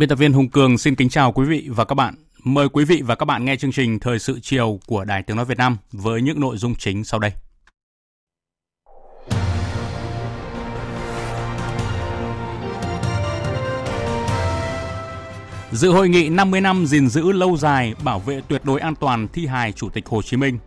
Biên tập viên Hùng Cường xin kính chào quý vị và các bạn. Mời quý vị và các bạn nghe chương trình Thời sự chiều của Đài Tiếng Nói Việt Nam với những nội dung chính sau đây. Dự hội nghị 50 năm gìn giữ lâu dài bảo vệ tuyệt đối an toàn thi hài Chủ tịch Hồ Chí Minh.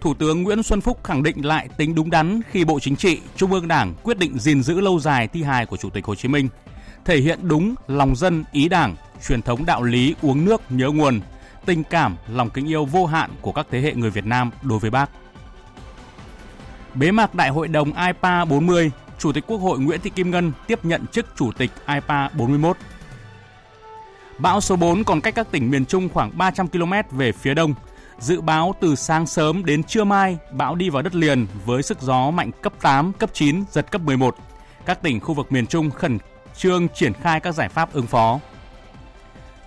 Thủ tướng Nguyễn Xuân Phúc khẳng định lại tính đúng đắn khi Bộ Chính trị, Trung ương Đảng quyết định gìn giữ lâu dài thi hài của Chủ tịch Hồ Chí Minh – thể hiện đúng lòng dân ý đảng, truyền thống đạo lý uống nước nhớ nguồn, tình cảm, lòng kính yêu vô hạn của các thế hệ người Việt Nam đối với bác. Bế mạc Đại hội đồng IPA 40, Chủ tịch Quốc hội Nguyễn Thị Kim Ngân tiếp nhận chức Chủ tịch IPA 41. Bão số 4 còn cách các tỉnh miền Trung khoảng 300 km về phía đông. Dự báo từ sáng sớm đến trưa mai, bão đi vào đất liền với sức gió mạnh cấp 8, cấp 9, giật cấp 11. Các tỉnh khu vực miền Trung khẩn trương triển khai các giải pháp ứng phó.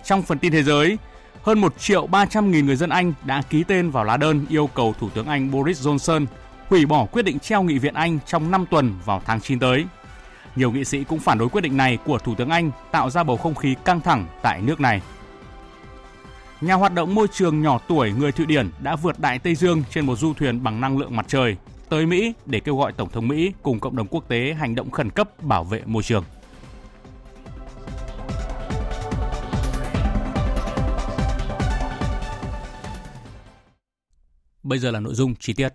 Trong phần tin thế giới, hơn 1 triệu 300 nghìn người dân Anh đã ký tên vào lá đơn yêu cầu Thủ tướng Anh Boris Johnson hủy bỏ quyết định treo nghị viện Anh trong 5 tuần vào tháng 9 tới. Nhiều nghị sĩ cũng phản đối quyết định này của Thủ tướng Anh tạo ra bầu không khí căng thẳng tại nước này. Nhà hoạt động môi trường nhỏ tuổi người Thụy Điển đã vượt Đại Tây Dương trên một du thuyền bằng năng lượng mặt trời tới Mỹ để kêu gọi Tổng thống Mỹ cùng cộng đồng quốc tế hành động khẩn cấp bảo vệ môi trường. Bây giờ là nội dung chi tiết.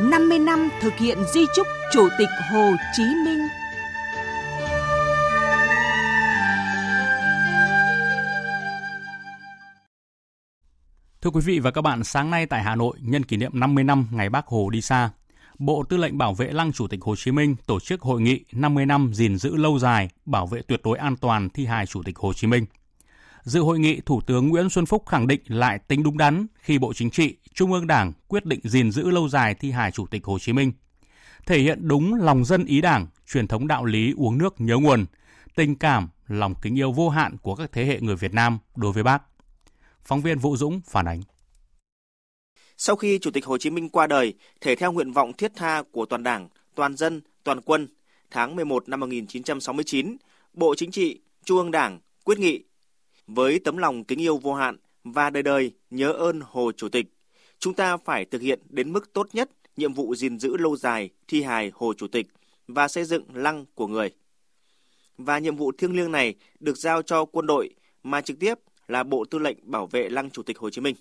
năm mươi năm thực hiện di chúc Chủ tịch Hồ Chí Minh. Thưa quý vị và các bạn, sáng nay tại Hà Nội, nhân kỷ niệm 50 năm ngày Bác Hồ đi xa, Bộ Tư lệnh Bảo vệ Lăng Chủ tịch Hồ Chí Minh tổ chức hội nghị 50 năm gìn giữ lâu dài, bảo vệ tuyệt đối an toàn thi hài Chủ tịch Hồ Chí Minh. Dự hội nghị, Thủ tướng Nguyễn Xuân Phúc khẳng định lại tính đúng đắn khi Bộ Chính trị, Trung ương Đảng quyết định gìn giữ lâu dài thi hài Chủ tịch Hồ Chí Minh. Thể hiện đúng lòng dân ý Đảng, truyền thống đạo lý uống nước nhớ nguồn, tình cảm, lòng kính yêu vô hạn của các thế hệ người Việt Nam đối với bác. Phóng viên Vũ Dũng phản ánh. Sau khi Chủ tịch Hồ Chí Minh qua đời, thể theo nguyện vọng thiết tha của toàn Đảng, toàn dân, toàn quân, tháng 11 năm 1969, Bộ Chính trị, Trung ương Đảng quyết nghị với tấm lòng kính yêu vô hạn và đời đời nhớ ơn Hồ Chủ tịch, chúng ta phải thực hiện đến mức tốt nhất nhiệm vụ gìn giữ lâu dài thi hài Hồ Chủ tịch và xây dựng lăng của người. Và nhiệm vụ thiêng liêng này được giao cho quân đội mà trực tiếp là Bộ Tư lệnh Bảo vệ Lăng Chủ tịch Hồ Chí Minh.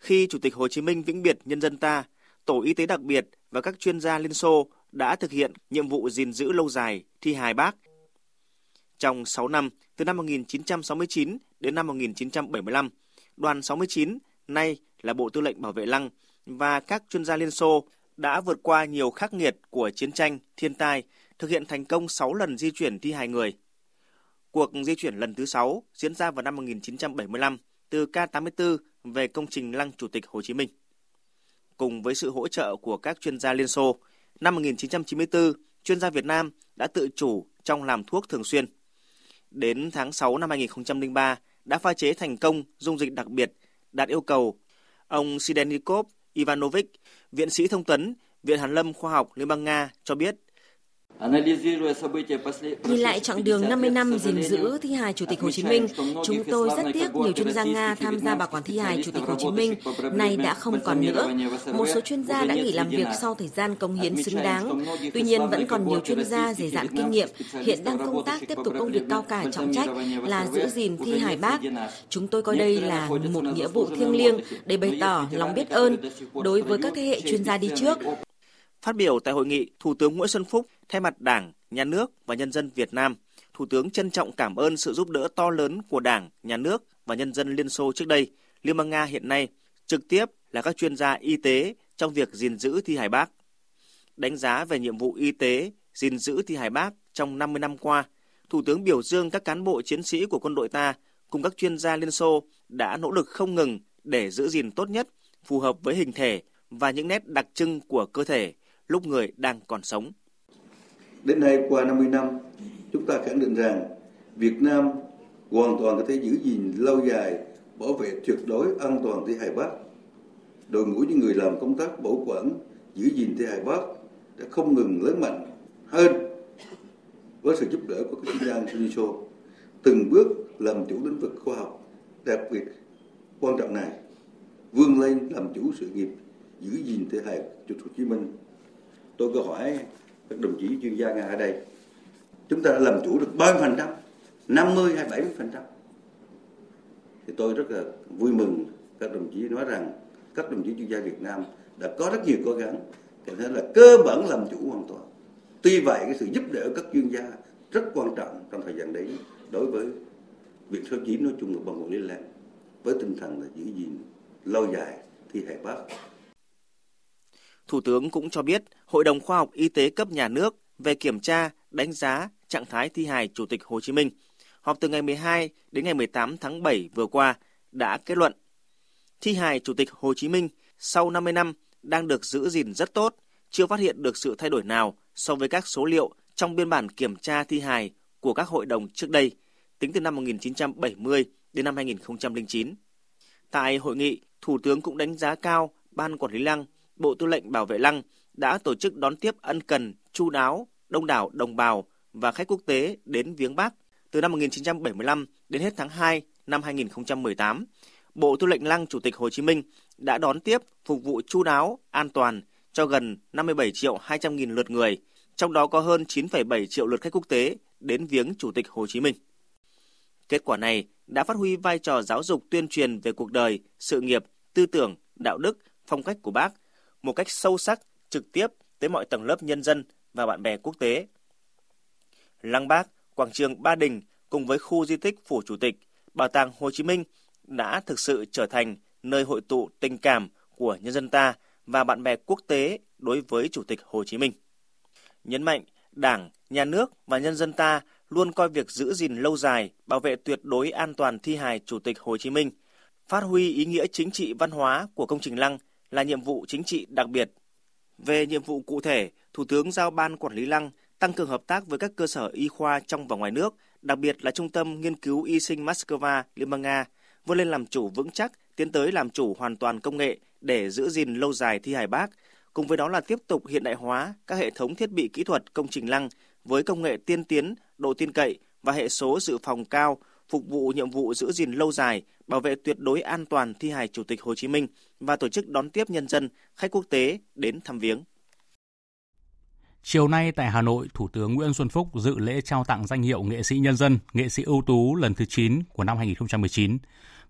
Khi Chủ tịch Hồ Chí Minh vĩnh biệt nhân dân ta, Tổ y tế đặc biệt và các chuyên gia Liên Xô đã thực hiện nhiệm vụ gìn giữ lâu dài thi hài bác. Trong 6 năm, từ năm 1969 đến năm 1975, đoàn 69, nay là Bộ Tư lệnh Bảo vệ Lăng và các chuyên gia Liên Xô đã vượt qua nhiều khắc nghiệt của chiến tranh, thiên tai, thực hiện thành công 6 lần di chuyển thi hài người. Cuộc di chuyển lần thứ 6 diễn ra vào năm 1975 từ K-84 về công trình Lăng Chủ tịch Hồ Chí Minh. Cùng với sự hỗ trợ của các chuyên gia Liên Xô, năm 1994, chuyên gia Việt Nam đã tự chủ trong làm thuốc thường xuyên. Đến tháng 6 năm 2003, đã pha chế thành công dung dịch đặc biệt đạt yêu cầu. Ông Sidenikov Ivanovich, viện sĩ thông tấn, Viện Hàn lâm Khoa học Liên bang Nga cho biết, Nhìn lại chặng đường 50 năm gìn giữ thi hài Chủ tịch Hồ Chí Minh, chúng tôi rất tiếc nhiều chuyên gia Nga tham gia bảo quản thi hài Chủ tịch Hồ Chí Minh nay đã không còn nữa. Một số chuyên gia đã nghỉ làm việc sau thời gian công hiến xứng đáng. Tuy nhiên vẫn còn nhiều chuyên gia dày dạn kinh nghiệm hiện đang công tác tiếp tục công việc cao cả trọng trách là giữ gìn thi hài bác. Chúng tôi coi đây là một nghĩa vụ thiêng liêng để bày tỏ lòng biết ơn đối với các thế hệ chuyên gia đi trước. Phát biểu tại hội nghị, Thủ tướng Nguyễn Xuân Phúc thay mặt Đảng, Nhà nước và nhân dân Việt Nam, Thủ tướng trân trọng cảm ơn sự giúp đỡ to lớn của Đảng, Nhà nước và nhân dân Liên Xô trước đây, Liên bang Nga hiện nay, trực tiếp là các chuyên gia y tế trong việc gìn giữ thi hài Bác. Đánh giá về nhiệm vụ y tế gìn giữ thi hài Bác trong 50 năm qua, Thủ tướng biểu dương các cán bộ chiến sĩ của quân đội ta cùng các chuyên gia Liên Xô đã nỗ lực không ngừng để giữ gìn tốt nhất, phù hợp với hình thể và những nét đặc trưng của cơ thể lúc người đang còn sống. Đến nay qua 50 năm, chúng ta khẳng định rằng Việt Nam hoàn toàn có thể giữ gìn lâu dài, bảo vệ tuyệt đối an toàn thi hài Bắc. Đội ngũ những người làm công tác bảo quản, giữ gìn thi hài Bắc đã không ngừng lớn mạnh hơn với sự giúp đỡ của các chuyên gia UNISO, từng bước làm chủ lĩnh vực khoa học đặc biệt quan trọng này, vươn lên làm chủ sự nghiệp giữ gìn thi hài Chủ tịch Hồ Chí Minh tôi có hỏi các đồng chí chuyên gia nga ở đây, chúng ta đã làm chủ được bao nhiêu phần trăm? 50 hay 70 phần trăm? Thì tôi rất là vui mừng các đồng chí nói rằng các đồng chí chuyên gia Việt Nam đã có rất nhiều cố gắng có thể là cơ bản làm chủ hoàn toàn. Tuy vậy, cái sự giúp đỡ các chuyên gia rất quan trọng trong thời gian đấy đối với việc số 9 nói chung là bằng một liên lạc với tinh thần là giữ gìn lâu dài thi hài bác. Thủ tướng cũng cho biết Hội đồng Khoa học Y tế cấp nhà nước về kiểm tra, đánh giá trạng thái thi hài Chủ tịch Hồ Chí Minh họp từ ngày 12 đến ngày 18 tháng 7 vừa qua đã kết luận thi hài Chủ tịch Hồ Chí Minh sau 50 năm đang được giữ gìn rất tốt, chưa phát hiện được sự thay đổi nào so với các số liệu trong biên bản kiểm tra thi hài của các hội đồng trước đây, tính từ năm 1970 đến năm 2009. Tại hội nghị, Thủ tướng cũng đánh giá cao Ban Quản lý Lăng Bộ Tư lệnh Bảo vệ Lăng đã tổ chức đón tiếp ân cần, chu đáo, đông đảo đồng bào và khách quốc tế đến viếng Bác từ năm 1975 đến hết tháng 2 năm 2018. Bộ Tư lệnh Lăng Chủ tịch Hồ Chí Minh đã đón tiếp, phục vụ chu đáo, an toàn cho gần 57 triệu 200 nghìn lượt người, trong đó có hơn 9,7 triệu lượt khách quốc tế đến viếng Chủ tịch Hồ Chí Minh. Kết quả này đã phát huy vai trò giáo dục tuyên truyền về cuộc đời, sự nghiệp, tư tưởng, đạo đức, phong cách của bác một cách sâu sắc, trực tiếp tới mọi tầng lớp nhân dân và bạn bè quốc tế. Lăng Bác, quảng trường Ba Đình cùng với khu di tích Phủ Chủ tịch, Bảo tàng Hồ Chí Minh đã thực sự trở thành nơi hội tụ tình cảm của nhân dân ta và bạn bè quốc tế đối với Chủ tịch Hồ Chí Minh. Nhấn mạnh, Đảng, Nhà nước và nhân dân ta luôn coi việc giữ gìn lâu dài, bảo vệ tuyệt đối an toàn thi hài Chủ tịch Hồ Chí Minh, phát huy ý nghĩa chính trị văn hóa của công trình lăng là nhiệm vụ chính trị đặc biệt. Về nhiệm vụ cụ thể, Thủ tướng giao Ban Quản lý Lăng tăng cường hợp tác với các cơ sở y khoa trong và ngoài nước, đặc biệt là Trung tâm Nghiên cứu Y sinh Moscow, Liên bang Nga, vươn lên làm chủ vững chắc, tiến tới làm chủ hoàn toàn công nghệ để giữ gìn lâu dài thi hài bác, cùng với đó là tiếp tục hiện đại hóa các hệ thống thiết bị kỹ thuật công trình lăng với công nghệ tiên tiến, độ tin cậy và hệ số dự phòng cao, phục vụ nhiệm vụ giữ gìn lâu dài, bảo vệ tuyệt đối an toàn thi hài Chủ tịch Hồ Chí Minh và tổ chức đón tiếp nhân dân, khách quốc tế đến thăm viếng. Chiều nay tại Hà Nội, Thủ tướng Nguyễn Xuân Phúc dự lễ trao tặng danh hiệu nghệ sĩ nhân dân, nghệ sĩ ưu tú lần thứ 9 của năm 2019.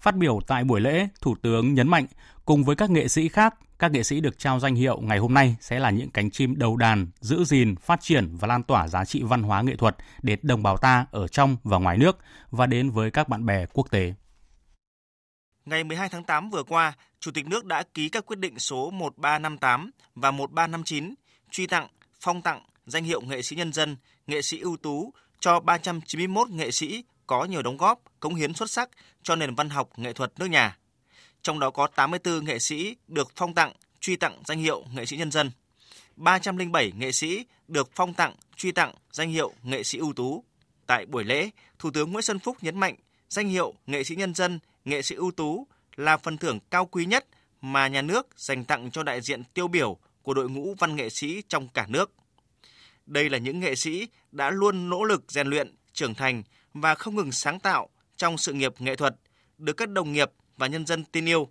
Phát biểu tại buổi lễ, Thủ tướng nhấn mạnh cùng với các nghệ sĩ khác, các nghệ sĩ được trao danh hiệu ngày hôm nay sẽ là những cánh chim đầu đàn, giữ gìn, phát triển và lan tỏa giá trị văn hóa nghệ thuật đến đồng bào ta ở trong và ngoài nước và đến với các bạn bè quốc tế. Ngày 12 tháng 8 vừa qua, Chủ tịch nước đã ký các quyết định số 1358 và 1359 truy tặng, phong tặng danh hiệu nghệ sĩ nhân dân, nghệ sĩ ưu tú cho 391 nghệ sĩ có nhiều đóng góp, cống hiến xuất sắc cho nền văn học nghệ thuật nước nhà. Trong đó có 84 nghệ sĩ được phong tặng, truy tặng danh hiệu nghệ sĩ nhân dân. 307 nghệ sĩ được phong tặng, truy tặng danh hiệu nghệ sĩ ưu tú. Tại buổi lễ, Thủ tướng Nguyễn Xuân Phúc nhấn mạnh danh hiệu nghệ sĩ nhân dân, nghệ sĩ ưu tú là phần thưởng cao quý nhất mà nhà nước dành tặng cho đại diện tiêu biểu của đội ngũ văn nghệ sĩ trong cả nước. Đây là những nghệ sĩ đã luôn nỗ lực rèn luyện, trưởng thành và không ngừng sáng tạo trong sự nghiệp nghệ thuật, được các đồng nghiệp và nhân dân tin yêu.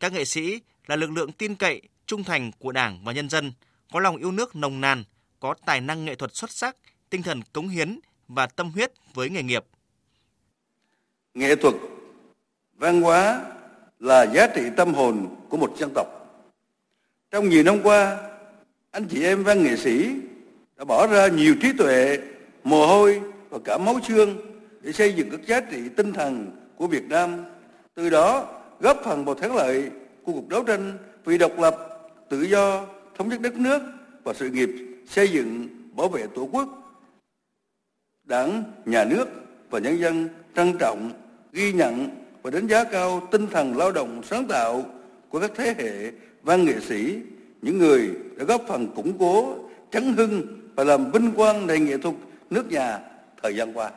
Các nghệ sĩ là lực lượng tin cậy, trung thành của Đảng và nhân dân, có lòng yêu nước nồng nàn, có tài năng nghệ thuật xuất sắc, tinh thần cống hiến và tâm huyết với nghề nghiệp. Nghệ thuật, văn hóa là giá trị tâm hồn của một dân tộc. Trong nhiều năm qua, anh chị em văn nghệ sĩ đã bỏ ra nhiều trí tuệ, mồ hôi và cả máu xương để xây dựng các giá trị tinh thần của Việt Nam, từ đó góp phần vào thắng lợi của cuộc đấu tranh vì độc lập, tự do, thống nhất đất nước và sự nghiệp xây dựng bảo vệ Tổ quốc. Đảng, Nhà nước và nhân dân trân trọng, ghi nhận và đánh giá cao tinh thần lao động sáng tạo của các thế hệ văn nghệ sĩ, những người đã góp phần củng cố, chấn hưng và làm vinh quang nền nghệ thuật nước nhà thời gian qua.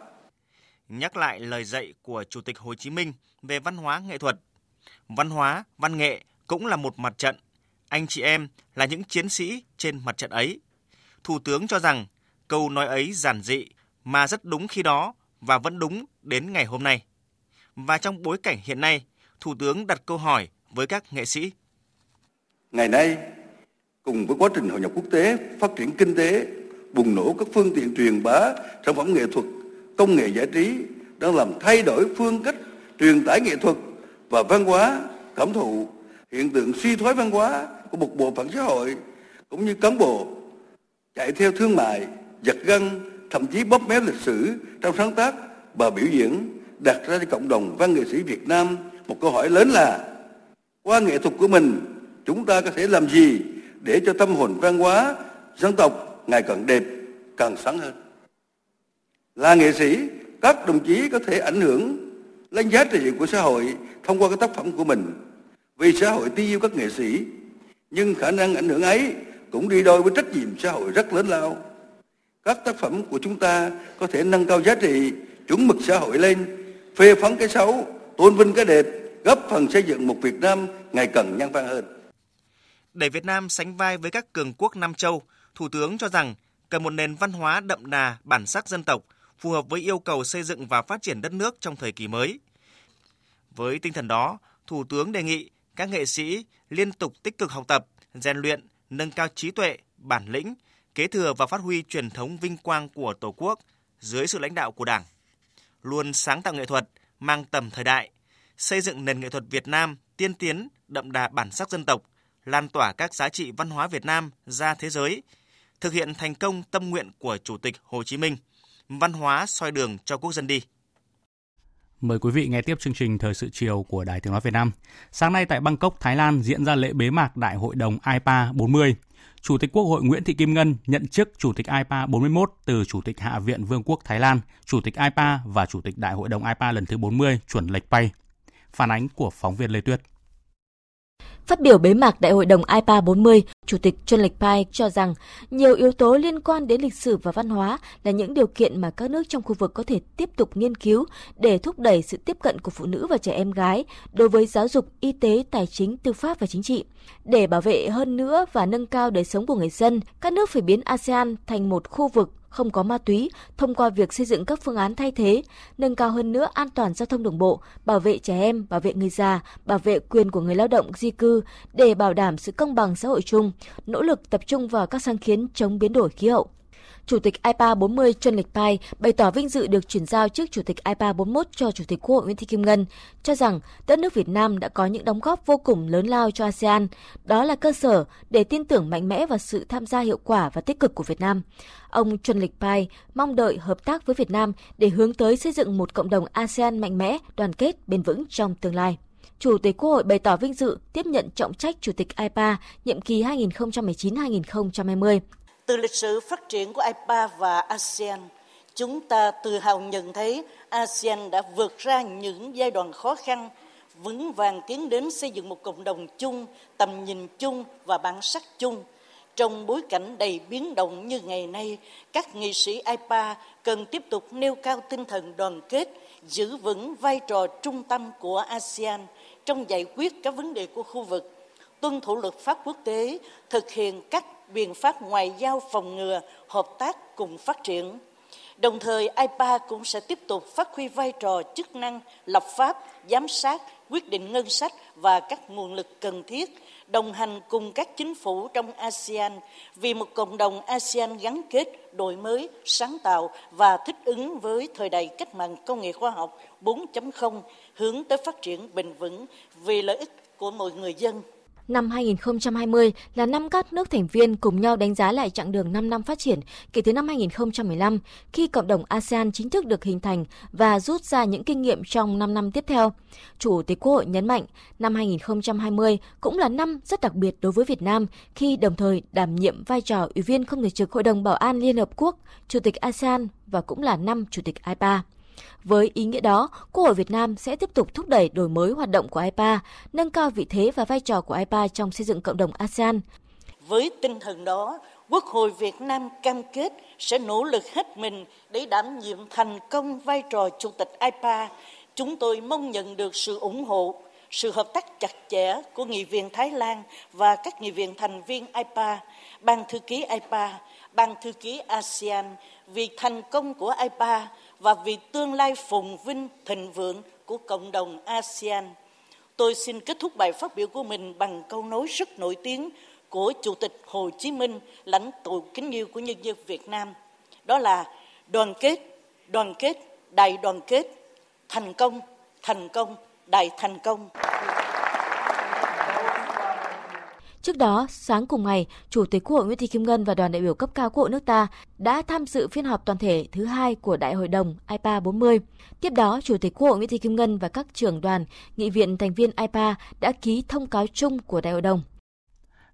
Nhắc lại lời dạy của Chủ tịch Hồ Chí Minh về văn hóa nghệ thuật, văn hóa, văn nghệ cũng là một mặt trận. Anh chị em là những chiến sĩ trên mặt trận ấy. Thủ tướng cho rằng câu nói ấy giản dị mà rất đúng khi đó và vẫn đúng đến ngày hôm nay. Và trong bối cảnh hiện nay, Thủ tướng đặt câu hỏi với các nghệ sĩ. Ngày nay, cùng với quá trình hội nhập quốc tế, phát triển kinh tế, bùng nổ các phương tiện truyền bá sản phẩm nghệ thuật, công nghệ giải trí đang làm thay đổi phương cách truyền tải nghệ thuật và văn hóa, cảm thụ, hiện tượng suy thoái văn hóa của một bộ phận xã hội cũng như cán bộ chạy theo thương mại, giật gân, thậm chí bóp méo lịch sử trong sáng tác và biểu diễn đặt ra cho cộng đồng văn nghệ sĩ Việt Nam một câu hỏi lớn là qua nghệ thuật của mình chúng ta có thể làm gì để cho tâm hồn văn hóa dân tộc ngày càng đẹp, càng sáng hơn. Là nghệ sĩ, các đồng chí có thể ảnh hưởng lên giá trị của xã hội thông qua các tác phẩm của mình. Vì xã hội tin yêu các nghệ sĩ, nhưng khả năng ảnh hưởng ấy cũng đi đôi với trách nhiệm xã hội rất lớn lao. Các tác phẩm của chúng ta có thể nâng cao giá trị, chuẩn mực xã hội lên, phê phán cái xấu, tôn vinh cái đẹp, góp phần xây dựng một Việt Nam ngày càng nhân văn hơn. Để Việt Nam sánh vai với các cường quốc Nam Châu, Thủ tướng cho rằng cần một nền văn hóa đậm đà bản sắc dân tộc, phù hợp với yêu cầu xây dựng và phát triển đất nước trong thời kỳ mới. Với tinh thần đó, Thủ tướng đề nghị các nghệ sĩ liên tục tích cực học tập, rèn luyện, nâng cao trí tuệ, bản lĩnh, kế thừa và phát huy truyền thống vinh quang của Tổ quốc dưới sự lãnh đạo của Đảng. Luôn sáng tạo nghệ thuật, mang tầm thời đại, xây dựng nền nghệ thuật Việt Nam tiên tiến, đậm đà bản sắc dân tộc, lan tỏa các giá trị văn hóa Việt Nam ra thế giới, thực hiện thành công tâm nguyện của Chủ tịch Hồ Chí Minh, văn hóa soi đường cho quốc dân đi. Mời quý vị nghe tiếp chương trình Thời sự chiều của Đài Tiếng Nói Việt Nam. Sáng nay tại Bangkok, Thái Lan diễn ra lễ bế mạc Đại hội đồng IPA 40. Chủ tịch Quốc hội Nguyễn Thị Kim Ngân nhận chức Chủ tịch IPA 41 từ Chủ tịch Hạ viện Vương quốc Thái Lan, Chủ tịch IPA và Chủ tịch Đại hội đồng IPA lần thứ 40 chuẩn lệch bay. Phản ánh của phóng viên Lê Tuyết. Phát biểu bế mạc Đại hội đồng IPA 40, Chủ tịch John Lịch Pai cho rằng nhiều yếu tố liên quan đến lịch sử và văn hóa là những điều kiện mà các nước trong khu vực có thể tiếp tục nghiên cứu để thúc đẩy sự tiếp cận của phụ nữ và trẻ em gái đối với giáo dục, y tế, tài chính, tư pháp và chính trị. Để bảo vệ hơn nữa và nâng cao đời sống của người dân, các nước phải biến ASEAN thành một khu vực không có ma túy thông qua việc xây dựng các phương án thay thế, nâng cao hơn nữa an toàn giao thông đường bộ, bảo vệ trẻ em, bảo vệ người già, bảo vệ quyền của người lao động di cư để bảo đảm sự công bằng xã hội chung, nỗ lực tập trung vào các sáng kiến chống biến đổi khí hậu. Chủ tịch IPA 40 Trần Lịch Pai bày tỏ vinh dự được chuyển giao trước Chủ tịch IPA 41 cho Chủ tịch Quốc hội Nguyễn Thị Kim Ngân, cho rằng đất nước Việt Nam đã có những đóng góp vô cùng lớn lao cho ASEAN. Đó là cơ sở để tin tưởng mạnh mẽ vào sự tham gia hiệu quả và tích cực của Việt Nam. Ông Trần Lịch Pai mong đợi hợp tác với Việt Nam để hướng tới xây dựng một cộng đồng ASEAN mạnh mẽ, đoàn kết, bền vững trong tương lai. Chủ tịch Quốc hội bày tỏ vinh dự tiếp nhận trọng trách Chủ tịch IPA nhiệm kỳ 2019-2020. Từ lịch sử phát triển của IPA và ASEAN, chúng ta tự hào nhận thấy ASEAN đã vượt ra những giai đoạn khó khăn, vững vàng tiến đến xây dựng một cộng đồng chung, tầm nhìn chung và bản sắc chung. Trong bối cảnh đầy biến động như ngày nay, các nghị sĩ IPA cần tiếp tục nêu cao tinh thần đoàn kết, giữ vững vai trò trung tâm của ASEAN trong giải quyết các vấn đề của khu vực tuân thủ luật pháp quốc tế, thực hiện các biện pháp ngoại giao phòng ngừa, hợp tác cùng phát triển. Đồng thời, IPA cũng sẽ tiếp tục phát huy vai trò chức năng lập pháp, giám sát, quyết định ngân sách và các nguồn lực cần thiết, đồng hành cùng các chính phủ trong ASEAN vì một cộng đồng ASEAN gắn kết, đổi mới, sáng tạo và thích ứng với thời đại cách mạng công nghệ khoa học 4.0 hướng tới phát triển bền vững vì lợi ích của mọi người dân. Năm 2020 là năm các nước thành viên cùng nhau đánh giá lại chặng đường 5 năm phát triển kể từ năm 2015 khi cộng đồng ASEAN chính thức được hình thành và rút ra những kinh nghiệm trong 5 năm tiếp theo. Chủ tịch Quốc hội nhấn mạnh, năm 2020 cũng là năm rất đặc biệt đối với Việt Nam khi đồng thời đảm nhiệm vai trò Ủy viên không thường trực Hội đồng Bảo an Liên Hợp Quốc, Chủ tịch ASEAN và cũng là năm Chủ tịch IPA. Với ý nghĩa đó, Quốc hội Việt Nam sẽ tiếp tục thúc đẩy đổi mới hoạt động của IPA, nâng cao vị thế và vai trò của IPA trong xây dựng cộng đồng ASEAN. Với tinh thần đó, Quốc hội Việt Nam cam kết sẽ nỗ lực hết mình để đảm nhiệm thành công vai trò Chủ tịch IPA. Chúng tôi mong nhận được sự ủng hộ, sự hợp tác chặt chẽ của nghị viện Thái Lan và các nghị viện thành viên IPA, Ban thư ký IPA, Ban thư ký ASEAN vì thành công của IPA và vì tương lai phồn vinh thịnh vượng của cộng đồng ASEAN. Tôi xin kết thúc bài phát biểu của mình bằng câu nói rất nổi tiếng của Chủ tịch Hồ Chí Minh, lãnh tụ kính yêu của nhân dân Việt Nam. Đó là đoàn kết, đoàn kết, đại đoàn kết, thành công, thành công, đại thành công. Trước đó, sáng cùng ngày, Chủ tịch Quốc hội Nguyễn Thị Kim Ngân và đoàn đại biểu cấp cao Quốc hội nước ta đã tham dự phiên họp toàn thể thứ hai của Đại hội đồng IPA 40. Tiếp đó, Chủ tịch Quốc hội Nguyễn Thị Kim Ngân và các trưởng đoàn, nghị viện thành viên IPA đã ký thông cáo chung của Đại hội đồng.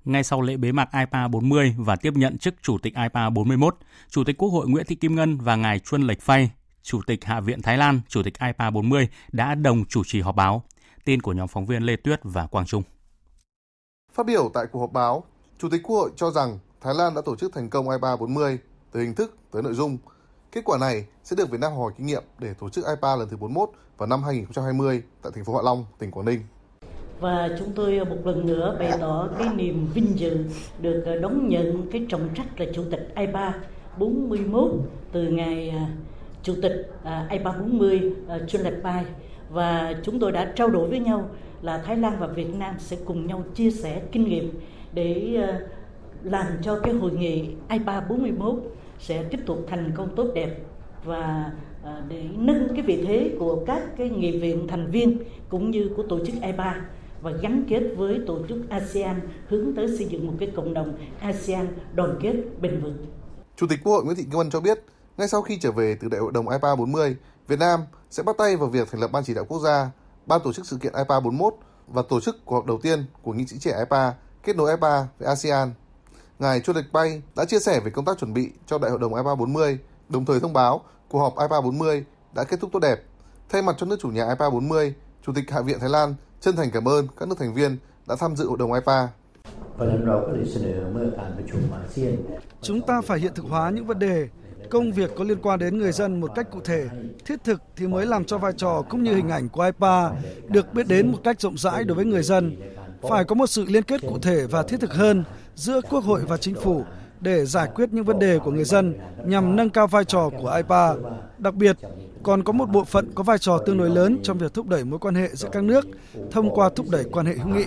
Ngay sau lễ bế mạc IPA 40 và tiếp nhận chức Chủ tịch IPA 41, Chủ tịch Quốc hội Nguyễn Thị Kim Ngân và ngài Chuân Lệch Phay, Chủ tịch Hạ viện Thái Lan, Chủ tịch IPA 40 đã đồng chủ trì họp báo. Tin của nhóm phóng viên Lê Tuyết và Quang Trung. Phát biểu tại cuộc họp báo, Chủ tịch Quốc hội cho rằng Thái Lan đã tổ chức thành công IPA 40 từ hình thức tới nội dung. Kết quả này sẽ được Việt Nam hỏi kinh nghiệm để tổ chức IPA lần thứ 41 vào năm 2020 tại thành phố Hạ Long, tỉnh Quảng Ninh. Và chúng tôi một lần nữa bày tỏ cái niềm vinh dự được ờ, đón nhận cái trọng trách là Chủ tịch IPA 41 từ ngày ờ, Chủ tịch IPA 40 Chuyên Lạch Pai và chúng tôi đã trao đổi với nhau là Thái Lan và Việt Nam sẽ cùng nhau chia sẻ kinh nghiệm để ờ, làm cho cái hội nghị IPA 41 sẽ tiếp tục thành công tốt đẹp và ờ, để nâng cái vị thế của các cái nghị viện thành viên cũng như của tổ chức IPA và gắn kết với tổ chức ASEAN hướng tới xây dựng một cái cộng đồng ASEAN đoàn kết bền vững. Chủ tịch Quốc hội Nguyễn Thị Kim Ngân cho biết, ngay sau khi trở về từ Đại hội đồng IPA 40, Việt Nam sẽ bắt tay vào việc thành lập Ban chỉ đạo quốc gia ban tổ chức sự kiện IPA 41 và tổ chức cuộc họp đầu tiên của nghị sĩ trẻ IPA kết nối IPA với ASEAN. Ngài Chu Lịch Bay đã chia sẻ về công tác chuẩn bị cho Đại hội đồng IPA 40, đồng thời thông báo cuộc họp IPA 40 đã kết thúc tốt đẹp. Thay mặt cho nước chủ nhà IPA 40, Chủ tịch Hạ viện Thái Lan chân thành cảm ơn các nước thành viên đã tham dự hội đồng IPA. Chúng ta phải hiện thực hóa những vấn đề công việc có liên quan đến người dân một cách cụ thể, thiết thực thì mới làm cho vai trò cũng như hình ảnh của IPA được biết đến một cách rộng rãi đối với người dân. Phải có một sự liên kết cụ thể và thiết thực hơn giữa Quốc hội và Chính phủ để giải quyết những vấn đề của người dân nhằm nâng cao vai trò của IPA. Đặc biệt, còn có một bộ phận có vai trò tương đối lớn trong việc thúc đẩy mối quan hệ giữa các nước thông qua thúc đẩy quan hệ hữu nghị.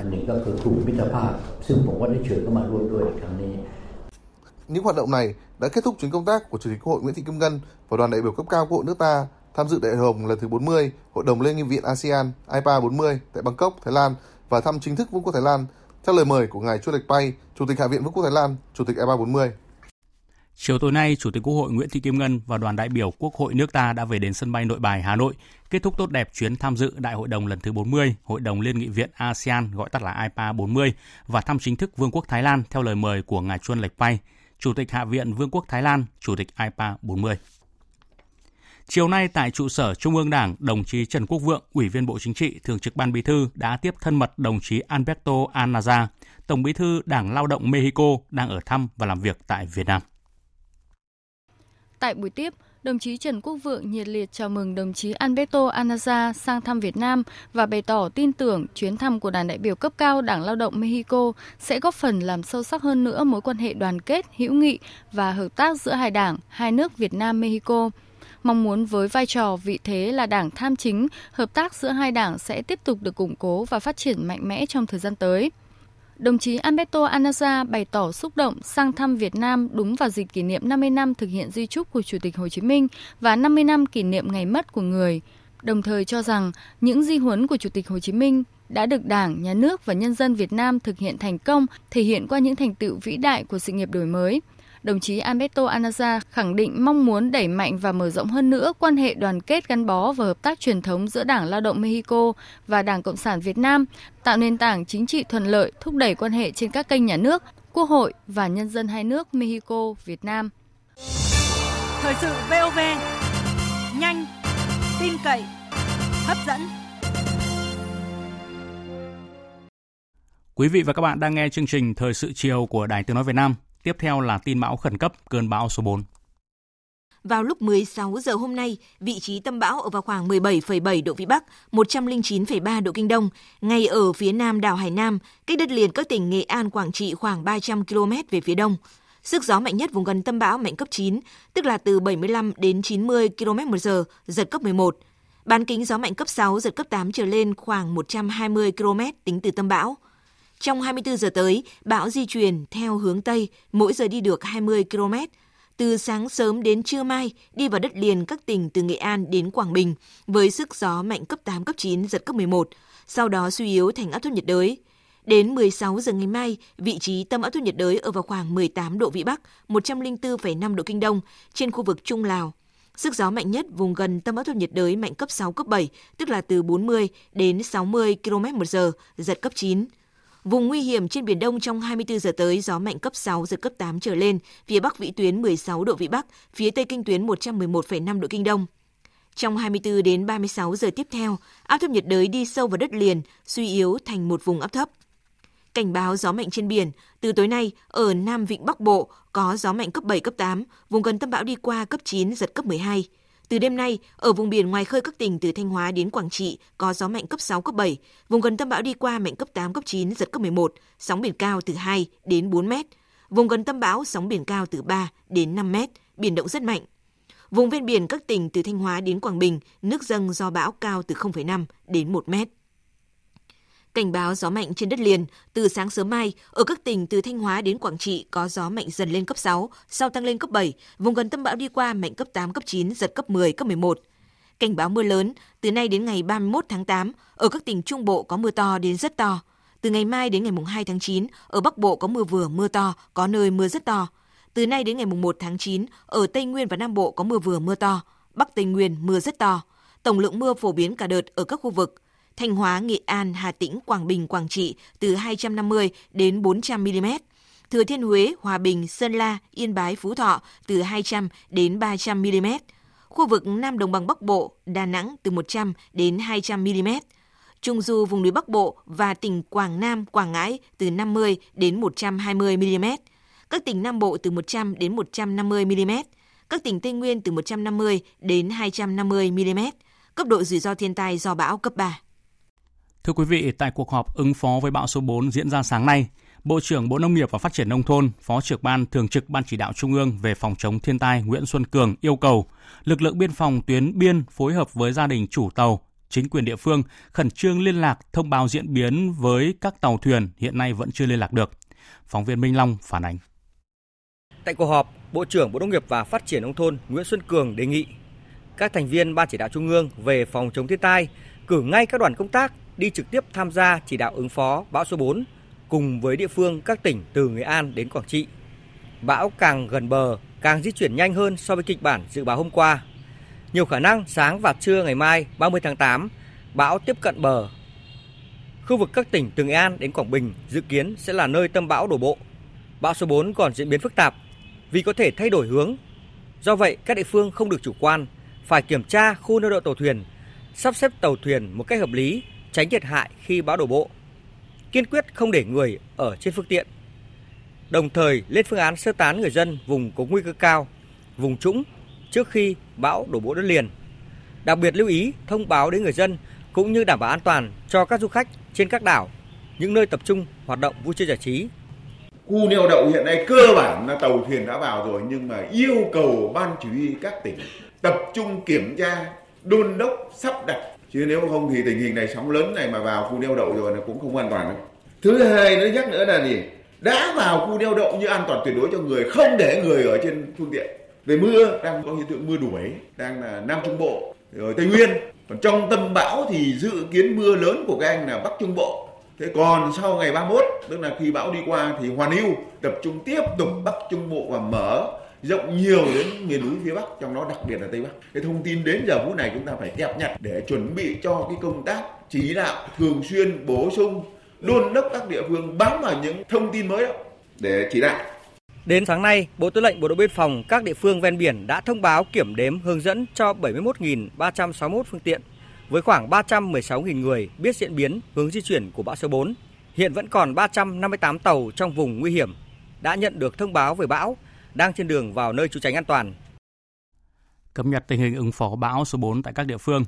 Những hoạt động này đã kết thúc chuyến công tác của Chủ tịch Quốc hội Nguyễn Thị Kim Ngân và đoàn đại biểu cấp cao Quốc hội nước ta tham dự đại hội lần thứ 40 Hội đồng Liên nghị viện ASEAN IPA 40 tại Bangkok, Thái Lan và thăm chính thức Vương quốc Thái Lan theo lời mời của ngài Chu Lệch Pay, Chủ tịch Hạ viện Vương quốc Thái Lan, Chủ tịch IPA 40. Chiều tối nay, Chủ tịch Quốc hội Nguyễn Thị Kim Ngân và đoàn đại biểu Quốc hội nước ta đã về đến sân bay Nội Bài, Hà Nội, kết thúc tốt đẹp chuyến tham dự Đại hội đồng lần thứ 40, Hội đồng Liên nghị viện ASEAN gọi tắt là IPA 40 và thăm chính thức Vương quốc Thái Lan theo lời mời của ngài Chuân Lệch Pay, Chủ tịch Hạ viện Vương quốc Thái Lan, Chủ tịch IPA 40. Chiều nay tại trụ sở Trung ương Đảng, đồng chí Trần Quốc Vượng, Ủy viên Bộ Chính trị, Thường trực Ban Bí thư đã tiếp thân mật đồng chí Alberto Anaza, Tổng Bí thư Đảng Lao động Mexico đang ở thăm và làm việc tại Việt Nam. Tại buổi tiếp, đồng chí Trần Quốc Vượng nhiệt liệt chào mừng đồng chí Alberto Anaza sang thăm Việt Nam và bày tỏ tin tưởng chuyến thăm của đoàn đại biểu cấp cao Đảng Lao động Mexico sẽ góp phần làm sâu sắc hơn nữa mối quan hệ đoàn kết, hữu nghị và hợp tác giữa hai đảng, hai nước Việt Nam Mexico. Mong muốn với vai trò vị thế là đảng tham chính, hợp tác giữa hai đảng sẽ tiếp tục được củng cố và phát triển mạnh mẽ trong thời gian tới đồng chí Alberto Anaza bày tỏ xúc động sang thăm Việt Nam đúng vào dịp kỷ niệm 50 năm thực hiện di trúc của Chủ tịch Hồ Chí Minh và 50 năm kỷ niệm ngày mất của người, đồng thời cho rằng những di huấn của Chủ tịch Hồ Chí Minh đã được Đảng, Nhà nước và nhân dân Việt Nam thực hiện thành công, thể hiện qua những thành tựu vĩ đại của sự nghiệp đổi mới – đồng chí Alberto Anaza khẳng định mong muốn đẩy mạnh và mở rộng hơn nữa quan hệ đoàn kết gắn bó và hợp tác truyền thống giữa Đảng Lao động Mexico và Đảng Cộng sản Việt Nam, tạo nền tảng chính trị thuận lợi, thúc đẩy quan hệ trên các kênh nhà nước, Quốc hội và nhân dân hai nước Mexico, Việt Nam. Thời sự VOV, nhanh, tin cậy, hấp dẫn. Quý vị và các bạn đang nghe chương trình Thời sự chiều của Đài Tiếng Nói Việt Nam. Tiếp theo là tin bão khẩn cấp cơn bão số 4. Vào lúc 16 giờ hôm nay, vị trí tâm bão ở vào khoảng 17,7 độ Vĩ Bắc, 109,3 độ Kinh Đông, ngay ở phía nam đảo Hải Nam, cách đất liền các tỉnh Nghệ An, Quảng Trị khoảng 300 km về phía đông. Sức gió mạnh nhất vùng gần tâm bão mạnh cấp 9, tức là từ 75 đến 90 km một giờ, giật cấp 11. Bán kính gió mạnh cấp 6, giật cấp 8 trở lên khoảng 120 km tính từ tâm bão. Trong 24 giờ tới, bão di chuyển theo hướng Tây, mỗi giờ đi được 20 km. Từ sáng sớm đến trưa mai, đi vào đất liền các tỉnh từ Nghệ An đến Quảng Bình, với sức gió mạnh cấp 8, cấp 9, giật cấp 11, sau đó suy yếu thành áp thấp nhiệt đới. Đến 16 giờ ngày mai, vị trí tâm áp thấp nhiệt đới ở vào khoảng 18 độ Vĩ Bắc, 104,5 độ Kinh Đông, trên khu vực Trung Lào. Sức gió mạnh nhất vùng gần tâm áp thấp nhiệt đới mạnh cấp 6, cấp 7, tức là từ 40 đến 60 km một giờ, giật cấp 9. Vùng nguy hiểm trên Biển Đông trong 24 giờ tới gió mạnh cấp 6, giật cấp 8 trở lên, phía Bắc vĩ tuyến 16 độ Vĩ Bắc, phía Tây kinh tuyến 111,5 độ Kinh Đông. Trong 24 đến 36 giờ tiếp theo, áp thấp nhiệt đới đi sâu vào đất liền, suy yếu thành một vùng áp thấp. Cảnh báo gió mạnh trên biển, từ tối nay ở Nam Vịnh Bắc Bộ có gió mạnh cấp 7, cấp 8, vùng gần tâm bão đi qua cấp 9, giật cấp 12. Từ đêm nay, ở vùng biển ngoài khơi các tỉnh từ Thanh Hóa đến Quảng Trị có gió mạnh cấp 6, cấp 7, vùng gần tâm bão đi qua mạnh cấp 8, cấp 9, giật cấp 11, sóng biển cao từ 2 đến 4 mét. Vùng gần tâm bão sóng biển cao từ 3 đến 5 mét, biển động rất mạnh. Vùng ven biển các tỉnh từ Thanh Hóa đến Quảng Bình, nước dâng do bão cao từ 0,5 đến 1 mét. Cảnh báo gió mạnh trên đất liền, từ sáng sớm mai, ở các tỉnh từ Thanh Hóa đến Quảng Trị có gió mạnh dần lên cấp 6, sau tăng lên cấp 7, vùng gần tâm bão đi qua mạnh cấp 8, cấp 9, giật cấp 10, cấp 11. Cảnh báo mưa lớn, từ nay đến ngày 31 tháng 8, ở các tỉnh Trung Bộ có mưa to đến rất to. Từ ngày mai đến ngày 2 tháng 9, ở Bắc Bộ có mưa vừa mưa to, có nơi mưa rất to. Từ nay đến ngày 1 tháng 9, ở Tây Nguyên và Nam Bộ có mưa vừa mưa to, Bắc Tây Nguyên mưa rất to. Tổng lượng mưa phổ biến cả đợt ở các khu vực Thanh Hóa, Nghệ An, Hà Tĩnh, Quảng Bình, Quảng Trị từ 250 đến 400 mm. Thừa Thiên Huế, Hòa Bình, Sơn La, Yên Bái, Phú Thọ từ 200 đến 300 mm. Khu vực Nam Đồng bằng Bắc Bộ, Đà Nẵng từ 100 đến 200 mm. Trung du vùng núi Bắc Bộ và tỉnh Quảng Nam, Quảng Ngãi từ 50 đến 120 mm. Các tỉnh Nam Bộ từ 100 đến 150 mm. Các tỉnh Tây Nguyên từ 150 đến 250 mm. Cấp độ rủi ro thiên tai do bão cấp 3. Thưa quý vị, tại cuộc họp ứng phó với bão số 4 diễn ra sáng nay, Bộ trưởng Bộ Nông nghiệp và Phát triển Nông thôn, Phó trưởng ban thường trực Ban chỉ đạo Trung ương về phòng chống thiên tai Nguyễn Xuân Cường yêu cầu lực lượng biên phòng tuyến biên phối hợp với gia đình chủ tàu, chính quyền địa phương khẩn trương liên lạc thông báo diễn biến với các tàu thuyền hiện nay vẫn chưa liên lạc được. Phóng viên Minh Long phản ánh. Tại cuộc họp, Bộ trưởng Bộ Nông nghiệp và Phát triển Nông thôn Nguyễn Xuân Cường đề nghị các thành viên Ban chỉ đạo Trung ương về phòng chống thiên tai cử ngay các đoàn công tác đi trực tiếp tham gia chỉ đạo ứng phó bão số 4 cùng với địa phương các tỉnh từ Nghệ An đến Quảng Trị. Bão càng gần bờ, càng di chuyển nhanh hơn so với kịch bản dự báo hôm qua. Nhiều khả năng sáng và trưa ngày mai 30 tháng 8, bão tiếp cận bờ. Khu vực các tỉnh từ Nghệ An đến Quảng Bình dự kiến sẽ là nơi tâm bão đổ bộ. Bão số 4 còn diễn biến phức tạp vì có thể thay đổi hướng. Do vậy, các địa phương không được chủ quan, phải kiểm tra khu neo đậu tàu thuyền, sắp xếp tàu thuyền một cách hợp lý tránh thiệt hại khi bão đổ bộ. Kiên quyết không để người ở trên phương tiện. Đồng thời lên phương án sơ tán người dân vùng có nguy cơ cao, vùng trũng, trước khi bão đổ bộ đất liền. Đặc biệt lưu ý thông báo đến người dân cũng như đảm bảo an toàn cho các du khách trên các đảo, những nơi tập trung hoạt động vui chơi giải trí. Khu neo đậu hiện nay cơ bản là tàu thuyền đã vào rồi nhưng mà yêu cầu ban chỉ huy các tỉnh tập trung kiểm tra, đôn đốc, sắp đặt chứ nếu không thì tình hình này sóng lớn này mà vào khu neo đậu rồi nó cũng không an toàn đâu. Thứ hai nữa nhắc nữa là gì? Đã vào khu neo đậu như an toàn tuyệt đối cho người, không để người ở trên phương tiện. Về mưa đang có hiện tượng mưa đuổi, đang là Nam Trung Bộ, rồi Tây Nguyên. Còn trong tâm bão thì dự kiến mưa lớn của các anh là Bắc Trung Bộ. Thế còn sau ngày 31, tức là khi bão đi qua thì hoàn lưu tập trung tiếp tục Bắc Trung Bộ và mở rộng nhiều đến miền núi phía Bắc, trong đó đặc biệt là Tây Bắc. Cái thông tin đến giờ phút này chúng ta phải kẹp nhặt để chuẩn bị cho cái công tác chỉ đạo thường xuyên bổ sung đôn đốc các địa phương bám vào những thông tin mới đó để chỉ đạo. Đến sáng nay, Bộ Tư lệnh Bộ đội Biên phòng các địa phương ven biển đã thông báo kiểm đếm hướng dẫn cho 71.361 phương tiện với khoảng 316.000 người biết diễn biến hướng di chuyển của bão số 4. Hiện vẫn còn 358 tàu trong vùng nguy hiểm đã nhận được thông báo về bão đang trên đường vào nơi trú tránh an toàn. Cập nhật tình hình ứng phó bão số 4 tại các địa phương.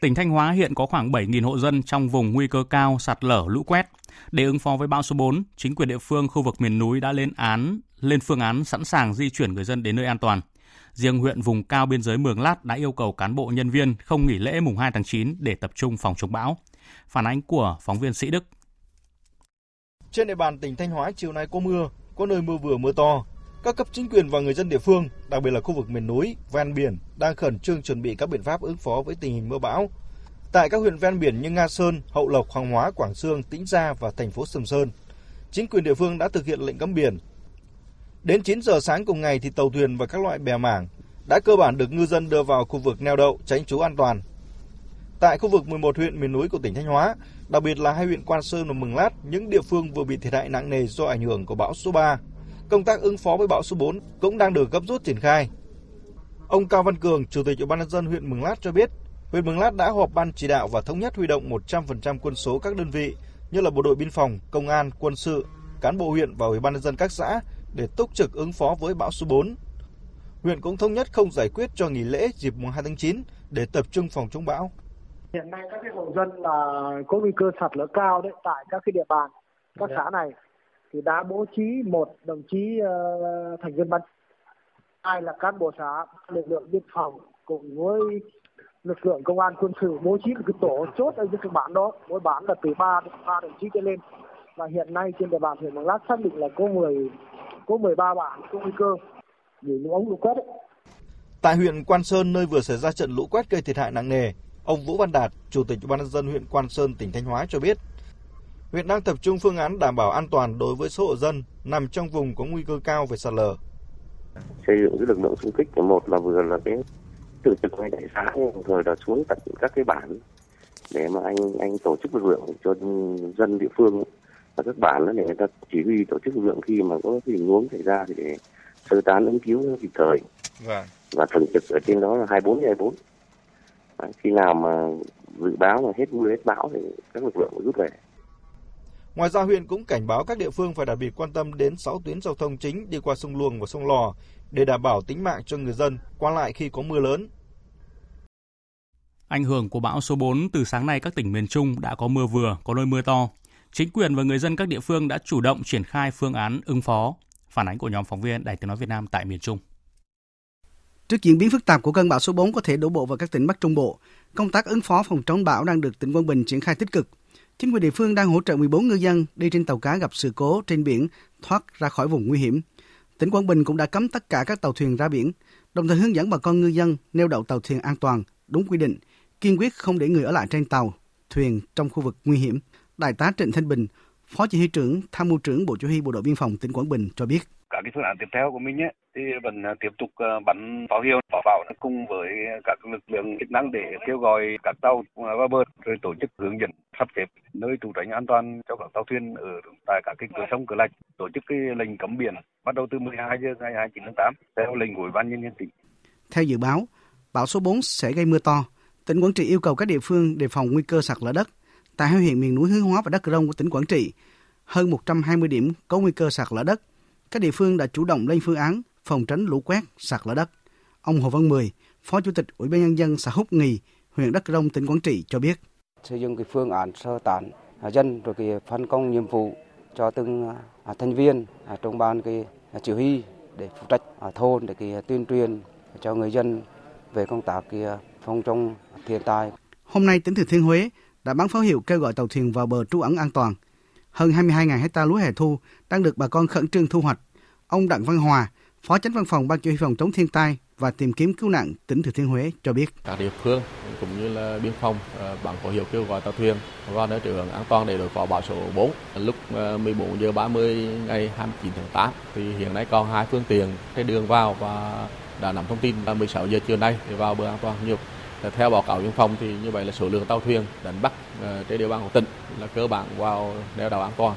Tỉnh Thanh Hóa hiện có khoảng 7.000 hộ dân trong vùng nguy cơ cao sạt lở lũ quét. Để ứng phó với bão số 4, chính quyền địa phương khu vực miền núi đã lên án lên phương án sẵn sàng di chuyển người dân đến nơi an toàn. Riêng huyện vùng cao biên giới Mường Lát đã yêu cầu cán bộ nhân viên không nghỉ lễ mùng 2 tháng 9 để tập trung phòng chống bão. Phản ánh của phóng viên Sĩ Đức. Trên địa bàn tỉnh Thanh Hóa chiều nay có mưa, có nơi mưa vừa mưa to, các cấp chính quyền và người dân địa phương, đặc biệt là khu vực miền núi, ven biển, đang khẩn trương chuẩn bị các biện pháp ứng phó với tình hình mưa bão. Tại các huyện ven biển như Nga Sơn, Hậu Lộc, Hoàng Hóa, Quảng Sương, Tĩnh Gia và thành phố Sầm Sơn, chính quyền địa phương đã thực hiện lệnh cấm biển. Đến 9 giờ sáng cùng ngày thì tàu thuyền và các loại bè mảng đã cơ bản được ngư dân đưa vào khu vực neo đậu tránh trú an toàn. Tại khu vực 11 huyện miền núi của tỉnh Thanh Hóa, đặc biệt là hai huyện Quan Sơn và Mường Lát, những địa phương vừa bị thiệt hại nặng nề do ảnh hưởng của bão số 3 công tác ứng phó với bão số 4 cũng đang được gấp rút triển khai. Ông Cao Văn Cường, Chủ tịch Ủy ban nhân dân huyện Mường Lát cho biết, huyện Mường Lát đã họp ban chỉ đạo và thống nhất huy động 100% quân số các đơn vị như là bộ đội biên phòng, công an, quân sự, cán bộ huyện và Ủy ban nhân dân các xã để túc trực ứng phó với bão số 4. Huyện cũng thống nhất không giải quyết cho nghỉ lễ dịp mùng 2 tháng 9 để tập trung phòng chống bão. Hiện nay các cái hộ dân là có nguy cơ sạt lở cao đấy tại các cái địa bàn các xã này thì đã bố trí một đồng chí uh, thành viên ban hai là cán bộ xã lực lượng biên phòng cùng với lực lượng công an quân sự bố trí một cái tổ chốt ở những cái bản đó mỗi bản là từ ba đến ba đồng chí trở lên và hiện nay trên địa bàn huyện Mường Lát xác định là có 10 có 13 bản có nguy cơ bị lũ ống lũ quét. Ấy. Tại huyện Quan Sơn nơi vừa xảy ra trận lũ quét gây thiệt hại nặng nề, ông Vũ Văn Đạt, Chủ tịch Ủy ban nhân dân huyện Quan Sơn, tỉnh Thanh Hóa cho biết, huyện đang tập trung phương án đảm bảo an toàn đối với số hộ dân nằm trong vùng có nguy cơ cao về sạt lở. Xây dựng cái lực lượng xung kích một là vừa là cái tự trực ngay tại xã rồi là xuống tận các cái bản để mà anh anh tổ chức lực lượng cho dân địa phương và các bản để người ta chỉ huy tổ chức lực lượng khi mà có tình huống xảy ra thì để sơ tán ứng cứu kịp thời vâng. và thường trực ở trên đó là 24 trên 24 Đấy, khi nào mà dự báo mà hết mưa hết bão thì các lực lượng rút về Ngoài ra huyện cũng cảnh báo các địa phương phải đặc biệt quan tâm đến 6 tuyến giao thông chính đi qua sông Luông và sông Lò để đảm bảo tính mạng cho người dân qua lại khi có mưa lớn. Ảnh hưởng của bão số 4 từ sáng nay các tỉnh miền Trung đã có mưa vừa, có nơi mưa to. Chính quyền và người dân các địa phương đã chủ động triển khai phương án ứng phó. Phản ánh của nhóm phóng viên Đài Tiếng nói Việt Nam tại miền Trung. Trước diễn biến phức tạp của cơn bão số 4 có thể đổ bộ vào các tỉnh Bắc Trung Bộ, công tác ứng phó phòng chống bão đang được tỉnh Quảng Bình triển khai tích cực. Chính quyền địa phương đang hỗ trợ 14 ngư dân đi trên tàu cá gặp sự cố trên biển thoát ra khỏi vùng nguy hiểm. Tỉnh Quảng Bình cũng đã cấm tất cả các tàu thuyền ra biển, đồng thời hướng dẫn bà con ngư dân neo đậu tàu thuyền an toàn, đúng quy định, kiên quyết không để người ở lại trên tàu, thuyền trong khu vực nguy hiểm. Đại tá Trịnh Thanh Bình, Phó Chỉ huy trưởng, Tham mưu trưởng Bộ Chỉ huy Bộ đội Biên phòng tỉnh Quảng Bình cho biết. Các cái phương án tiếp theo của mình ấy, thì vẫn à, tiếp tục à, bắn pháo hiệu pháo pháo cùng với các lực lượng chức năng để kêu gọi các tàu à, vào bờ rồi tổ chức hướng dẫn sắp xếp nơi trú tránh an toàn cho các tàu thuyền ở tại các cái cửa sông cửa lạch tổ chức cái lệnh cấm biển bắt đầu từ 12 giờ ngày 29 tháng 8 theo lệnh của ủy ban nhân dân tỉnh. Theo dự báo, bão số 4 sẽ gây mưa to. Tỉnh Quảng Trị yêu cầu các địa phương đề phòng nguy cơ sạt lở đất. Tại hai huyện miền núi Hướng Hóa và Đắk Rông của tỉnh Quảng Trị, hơn 120 điểm có nguy cơ sạt lở đất. Các địa phương đã chủ động lên phương án phòng tránh lũ quét, sạt lở đất. Ông Hồ Văn Mười, Phó Chủ tịch Ủy ban nhân dân xã Húc Nghì, huyện Đắk Rông, tỉnh Quảng Trị cho biết. Xây dựng cái phương án sơ tán dân rồi cái phân công nhiệm vụ cho từng thành viên trong ban cái chỉ huy để phụ trách thôn để cái tuyên truyền cho người dân về công tác cái phòng chống thiên tai. Hôm nay tỉnh Thừa Thiên Huế đã bắn pháo hiệu kêu gọi tàu thuyền vào bờ trú ẩn an toàn. Hơn 22.000 hecta lúa hè thu đang được bà con khẩn trương thu hoạch. Ông Đặng Văn Hòa, Phó Chánh Văn phòng Ban Chỉ huy phòng chống thiên tai và tìm kiếm cứu nạn tỉnh Thừa Thiên Huế cho biết. Các địa phương cũng như là biên phòng ờ, bằng có hiệu kêu gọi tàu thuyền vào nơi trú ẩn an toàn để đối phó bão số 4. Lúc ờ, 14 giờ 30 ngày 29 tháng 8 thì hiện nay còn hai phương tiện trên đường vào và đã nắm thông tin là 16 giờ trưa nay để vào bờ an toàn nhiều. Theo báo cáo biên phòng thì như vậy là số lượng tàu thuyền đánh bắt ờ, trên địa bàn của tỉnh là cơ bản vào neo đậu an toàn.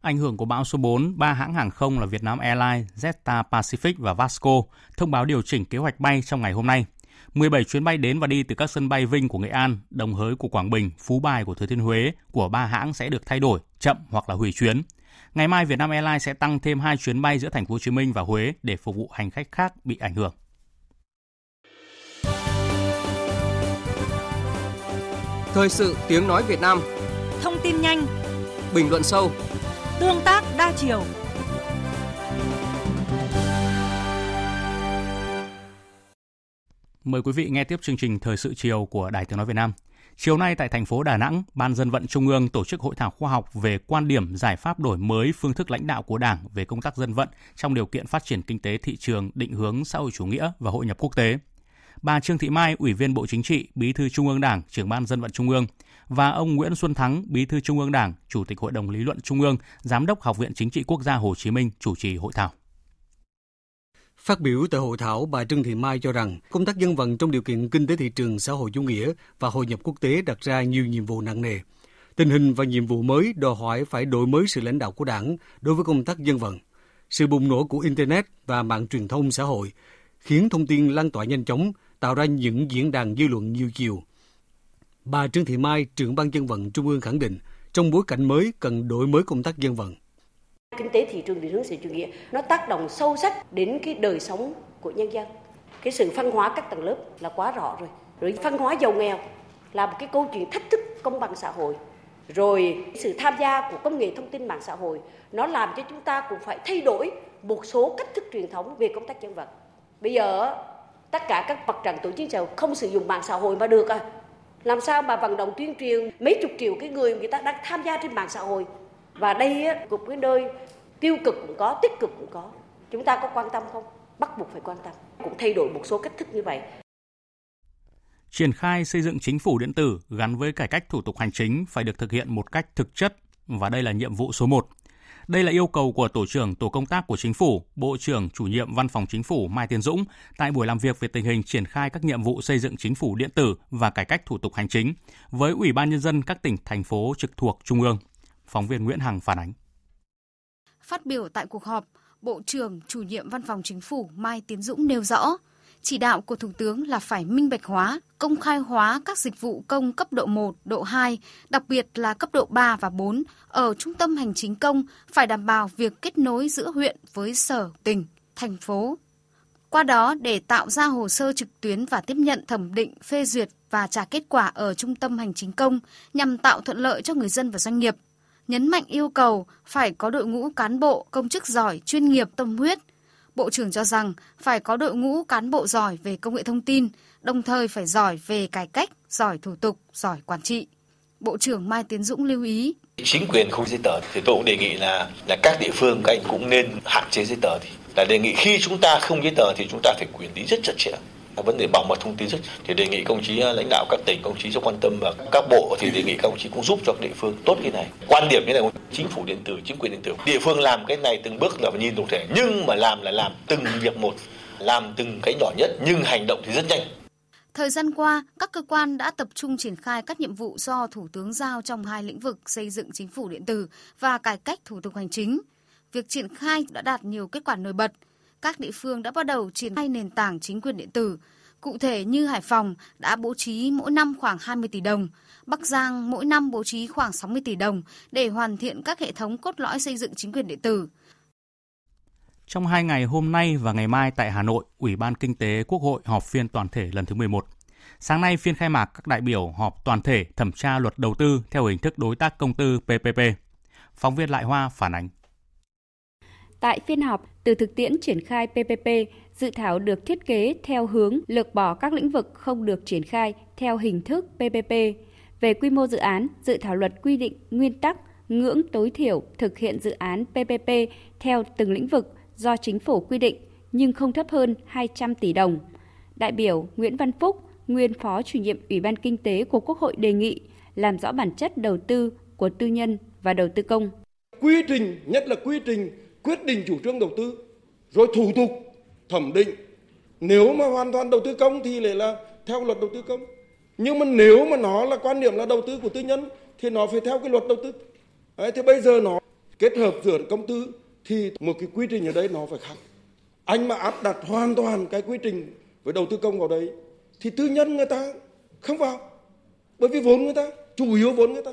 Ảnh hưởng của bão số 4, ba hãng hàng không là Vietnam Airlines, Jetstar Pacific và Vasco thông báo điều chỉnh kế hoạch bay trong ngày hôm nay. 17 chuyến bay đến và đi từ các sân bay Vinh của Nghệ An, Đồng Hới của Quảng Bình, Phú Bài của Thừa Thiên Huế của ba hãng sẽ được thay đổi, chậm hoặc là hủy chuyến. Ngày mai Vietnam Airlines sẽ tăng thêm 2 chuyến bay giữa thành phố Hồ Chí Minh và Huế để phục vụ hành khách khác bị ảnh hưởng. Thời sự tiếng nói Việt Nam. Thông tin nhanh. Bình luận sâu. Tương tác đa chiều. Mời quý vị nghe tiếp chương trình Thời sự chiều của Đài Tiếng Nói Việt Nam. Chiều nay tại thành phố Đà Nẵng, Ban dân vận Trung ương tổ chức hội thảo khoa học về quan điểm giải pháp đổi mới phương thức lãnh đạo của Đảng về công tác dân vận trong điều kiện phát triển kinh tế thị trường, định hướng xã hội chủ nghĩa và hội nhập quốc tế bà Trương Thị Mai, Ủy viên Bộ Chính trị, Bí thư Trung ương Đảng, trưởng ban dân vận Trung ương và ông Nguyễn Xuân Thắng, Bí thư Trung ương Đảng, Chủ tịch Hội đồng lý luận Trung ương, Giám đốc Học viện Chính trị Quốc gia Hồ Chí Minh chủ trì hội thảo. Phát biểu tại hội thảo, bà Trương Thị Mai cho rằng công tác dân vận trong điều kiện kinh tế thị trường xã hội chủ nghĩa và hội nhập quốc tế đặt ra nhiều nhiệm vụ nặng nề. Tình hình và nhiệm vụ mới đòi hỏi phải đổi mới sự lãnh đạo của đảng đối với công tác dân vận. Sự bùng nổ của Internet và mạng truyền thông xã hội khiến thông tin lan tỏa nhanh chóng, tạo ra những diễn đàn dư luận nhiều chiều. Bà Trương Thị Mai, trưởng ban dân vận Trung ương khẳng định, trong bối cảnh mới cần đổi mới công tác dân vận. Kinh tế thị trường định hướng xã chủ nghĩa nó tác động sâu sắc đến cái đời sống của nhân dân. Cái sự phân hóa các tầng lớp là quá rõ rồi. Rồi phân hóa giàu nghèo là một cái câu chuyện thách thức công bằng xã hội. Rồi sự tham gia của công nghệ thông tin mạng xã hội nó làm cho chúng ta cũng phải thay đổi một số cách thức truyền thống về công tác dân vận. Bây giờ tất cả các mặt trận tổ chức xã không sử dụng mạng xã hội mà được à. Làm sao mà vận động tuyên truyền mấy chục triệu cái người người ta đang tham gia trên mạng xã hội. Và đây cũng cái nơi tiêu cực cũng có, tích cực cũng có. Chúng ta có quan tâm không? Bắt buộc phải quan tâm. Cũng thay đổi một số cách thức như vậy. Triển khai xây dựng chính phủ điện tử gắn với cải cách thủ tục hành chính phải được thực hiện một cách thực chất, và đây là nhiệm vụ số 1. Đây là yêu cầu của Tổ trưởng Tổ công tác của Chính phủ, Bộ trưởng Chủ nhiệm Văn phòng Chính phủ Mai Tiến Dũng tại buổi làm việc về tình hình triển khai các nhiệm vụ xây dựng chính phủ điện tử và cải cách thủ tục hành chính với Ủy ban Nhân dân các tỉnh, thành phố trực thuộc Trung ương. Phóng viên Nguyễn Hằng phản ánh. Phát biểu tại cuộc họp, Bộ trưởng Chủ nhiệm Văn phòng Chính phủ Mai Tiến Dũng nêu rõ, chỉ đạo của Thủ tướng là phải minh bạch hóa, công khai hóa các dịch vụ công cấp độ 1, độ 2, đặc biệt là cấp độ 3 và 4 ở trung tâm hành chính công phải đảm bảo việc kết nối giữa huyện với sở, tỉnh, thành phố. Qua đó để tạo ra hồ sơ trực tuyến và tiếp nhận thẩm định, phê duyệt và trả kết quả ở trung tâm hành chính công nhằm tạo thuận lợi cho người dân và doanh nghiệp. Nhấn mạnh yêu cầu phải có đội ngũ cán bộ, công chức giỏi, chuyên nghiệp, tâm huyết – Bộ trưởng cho rằng phải có đội ngũ cán bộ giỏi về công nghệ thông tin, đồng thời phải giỏi về cải cách, giỏi thủ tục, giỏi quản trị. Bộ trưởng Mai Tiến Dũng lưu ý. Chính quyền không giấy tờ thì tôi cũng đề nghị là là các địa phương các anh cũng nên hạn chế giấy tờ thì là đề nghị khi chúng ta không giấy tờ thì chúng ta phải quản lý rất chặt chẽ vấn đề bảo mật thông tin rất thì đề nghị công chí à, lãnh đạo các tỉnh công chí rất quan tâm và các bộ thì đề nghị các công chí cũng giúp cho địa phương tốt cái này. Quan điểm như này chính phủ điện tử chính quyền điện tử. Địa phương làm cái này từng bước là phải nhìn tổng thể nhưng mà làm là làm từng việc một làm từng cái nhỏ nhất nhưng hành động thì rất nhanh. Thời gian qua, các cơ quan đã tập trung triển khai các nhiệm vụ do Thủ tướng giao trong hai lĩnh vực xây dựng chính phủ điện tử và cải cách thủ tục hành chính. Việc triển khai đã đạt nhiều kết quả nổi bật – các địa phương đã bắt đầu triển khai nền tảng chính quyền điện tử. Cụ thể như Hải Phòng đã bố trí mỗi năm khoảng 20 tỷ đồng, Bắc Giang mỗi năm bố trí khoảng 60 tỷ đồng để hoàn thiện các hệ thống cốt lõi xây dựng chính quyền điện tử. Trong hai ngày hôm nay và ngày mai tại Hà Nội, Ủy ban Kinh tế Quốc hội họp phiên toàn thể lần thứ 11. Sáng nay, phiên khai mạc các đại biểu họp toàn thể thẩm tra luật đầu tư theo hình thức đối tác công tư PPP. Phóng viên Lại Hoa phản ánh. Tại phiên họp, từ thực tiễn triển khai PPP, dự thảo được thiết kế theo hướng lược bỏ các lĩnh vực không được triển khai theo hình thức PPP. Về quy mô dự án, dự thảo luật quy định nguyên tắc ngưỡng tối thiểu thực hiện dự án PPP theo từng lĩnh vực do chính phủ quy định nhưng không thấp hơn 200 tỷ đồng. Đại biểu Nguyễn Văn Phúc, nguyên phó chủ nhiệm Ủy ban Kinh tế của Quốc hội đề nghị làm rõ bản chất đầu tư của tư nhân và đầu tư công. Quy trình, nhất là quy trình quyết định chủ trương đầu tư, rồi thủ tục thẩm định. Nếu mà hoàn toàn đầu tư công thì lại là theo luật đầu tư công. Nhưng mà nếu mà nó là quan niệm là đầu tư của tư nhân thì nó phải theo cái luật đầu tư. Đấy, thế bây giờ nó kết hợp giữa công tư thì một cái quy trình ở đây nó phải khác. Anh mà áp đặt hoàn toàn cái quy trình với đầu tư công vào đấy thì tư nhân người ta không vào. Bởi vì vốn người ta, chủ yếu vốn người ta.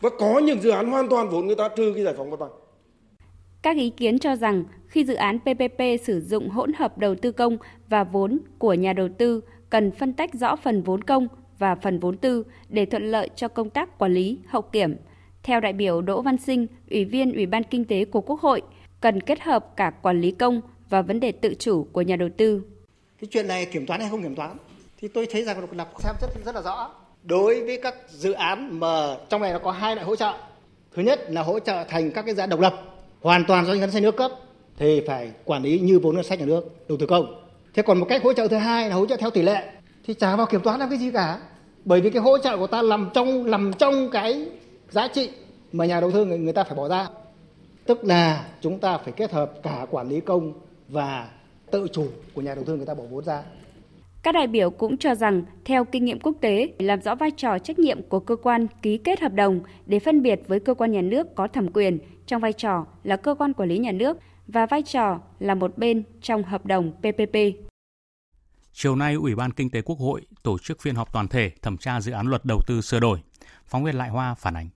Và có những dự án hoàn toàn vốn người ta trừ cái giải phóng mặt bằng. Các ý kiến cho rằng khi dự án PPP sử dụng hỗn hợp đầu tư công và vốn của nhà đầu tư cần phân tách rõ phần vốn công và phần vốn tư để thuận lợi cho công tác quản lý, hậu kiểm. Theo đại biểu Đỗ Văn Sinh, Ủy viên Ủy ban Kinh tế của Quốc hội, cần kết hợp cả quản lý công và vấn đề tự chủ của nhà đầu tư. Cái chuyện này kiểm toán hay không kiểm toán thì tôi thấy rằng là xem rất rất là rõ. Đối với các dự án mà trong này nó có hai loại hỗ trợ. Thứ nhất là hỗ trợ thành các cái dự án độc lập hoàn toàn do ngân sách nước cấp thì phải quản lý như vốn ngân sách nhà nước đầu tư công. Thế còn một cách hỗ trợ thứ hai là hỗ trợ theo tỷ lệ thì trả vào kiểm toán làm cái gì cả. Bởi vì cái hỗ trợ của ta nằm trong nằm trong cái giá trị mà nhà đầu tư người, người ta phải bỏ ra. Tức là chúng ta phải kết hợp cả quản lý công và tự chủ của nhà đầu tư người ta bỏ vốn ra. Các đại biểu cũng cho rằng, theo kinh nghiệm quốc tế, làm rõ vai trò trách nhiệm của cơ quan ký kết hợp đồng để phân biệt với cơ quan nhà nước có thẩm quyền trong vai trò là cơ quan quản lý nhà nước và vai trò là một bên trong hợp đồng PPP. Chiều nay, Ủy ban Kinh tế Quốc hội tổ chức phiên họp toàn thể thẩm tra dự án luật đầu tư sửa đổi. Phóng viên Lại Hoa phản ánh.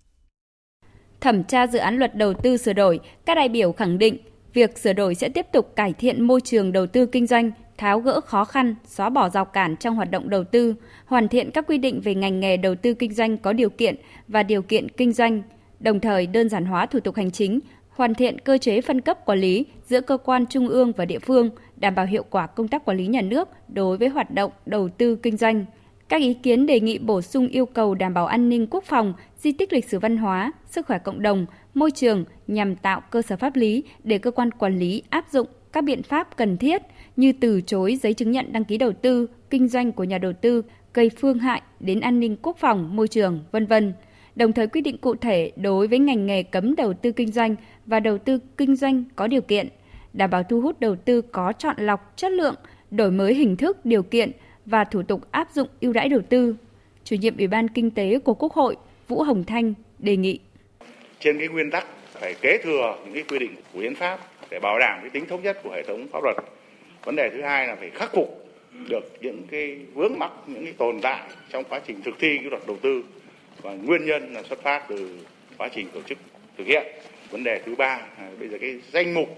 Thẩm tra dự án luật đầu tư sửa đổi, các đại biểu khẳng định việc sửa đổi sẽ tiếp tục cải thiện môi trường đầu tư kinh doanh, tháo gỡ khó khăn, xóa bỏ rào cản trong hoạt động đầu tư, hoàn thiện các quy định về ngành nghề đầu tư kinh doanh có điều kiện và điều kiện kinh doanh, đồng thời đơn giản hóa thủ tục hành chính, hoàn thiện cơ chế phân cấp quản lý giữa cơ quan trung ương và địa phương, đảm bảo hiệu quả công tác quản lý nhà nước đối với hoạt động đầu tư kinh doanh. Các ý kiến đề nghị bổ sung yêu cầu đảm bảo an ninh quốc phòng, di tích lịch sử văn hóa, sức khỏe cộng đồng, môi trường nhằm tạo cơ sở pháp lý để cơ quan quản lý áp dụng các biện pháp cần thiết như từ chối giấy chứng nhận đăng ký đầu tư, kinh doanh của nhà đầu tư gây phương hại đến an ninh quốc phòng, môi trường, vân vân. Đồng thời quy định cụ thể đối với ngành nghề cấm đầu tư kinh doanh và đầu tư kinh doanh có điều kiện, đảm bảo thu hút đầu tư có chọn lọc chất lượng, đổi mới hình thức, điều kiện và thủ tục áp dụng ưu đãi đầu tư. Chủ nhiệm Ủy ban Kinh tế của Quốc hội Vũ Hồng Thanh đề nghị. Trên cái nguyên tắc phải kế thừa những cái quy định của hiến pháp để bảo đảm cái tính thống nhất của hệ thống pháp luật. Vấn đề thứ hai là phải khắc phục được những cái vướng mắc, những cái tồn tại trong quá trình thực thi cái luật đầu tư và nguyên nhân là xuất phát từ quá trình tổ chức thực hiện. Vấn đề thứ ba à, bây giờ cái danh mục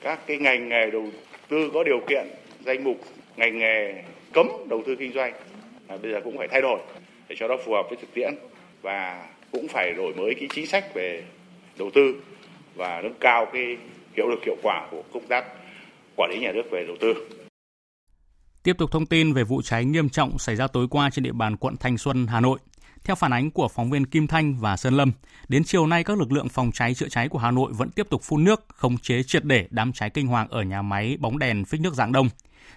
các cái ngành nghề đầu tư có điều kiện, danh mục ngành nghề cấm đầu tư kinh doanh à, bây giờ cũng phải thay đổi để cho nó phù hợp với thực tiễn và cũng phải đổi mới cái chính sách về đầu tư và nâng cao cái hiệu lực hiệu quả của công tác quản lý nhà nước về đầu tư. Tiếp tục thông tin về vụ cháy nghiêm trọng xảy ra tối qua trên địa bàn quận Thanh Xuân, Hà Nội. Theo phản ánh của phóng viên Kim Thanh và Sơn Lâm, đến chiều nay các lực lượng phòng cháy chữa cháy của Hà Nội vẫn tiếp tục phun nước, khống chế triệt để đám cháy kinh hoàng ở nhà máy bóng đèn phích nước dạng đông.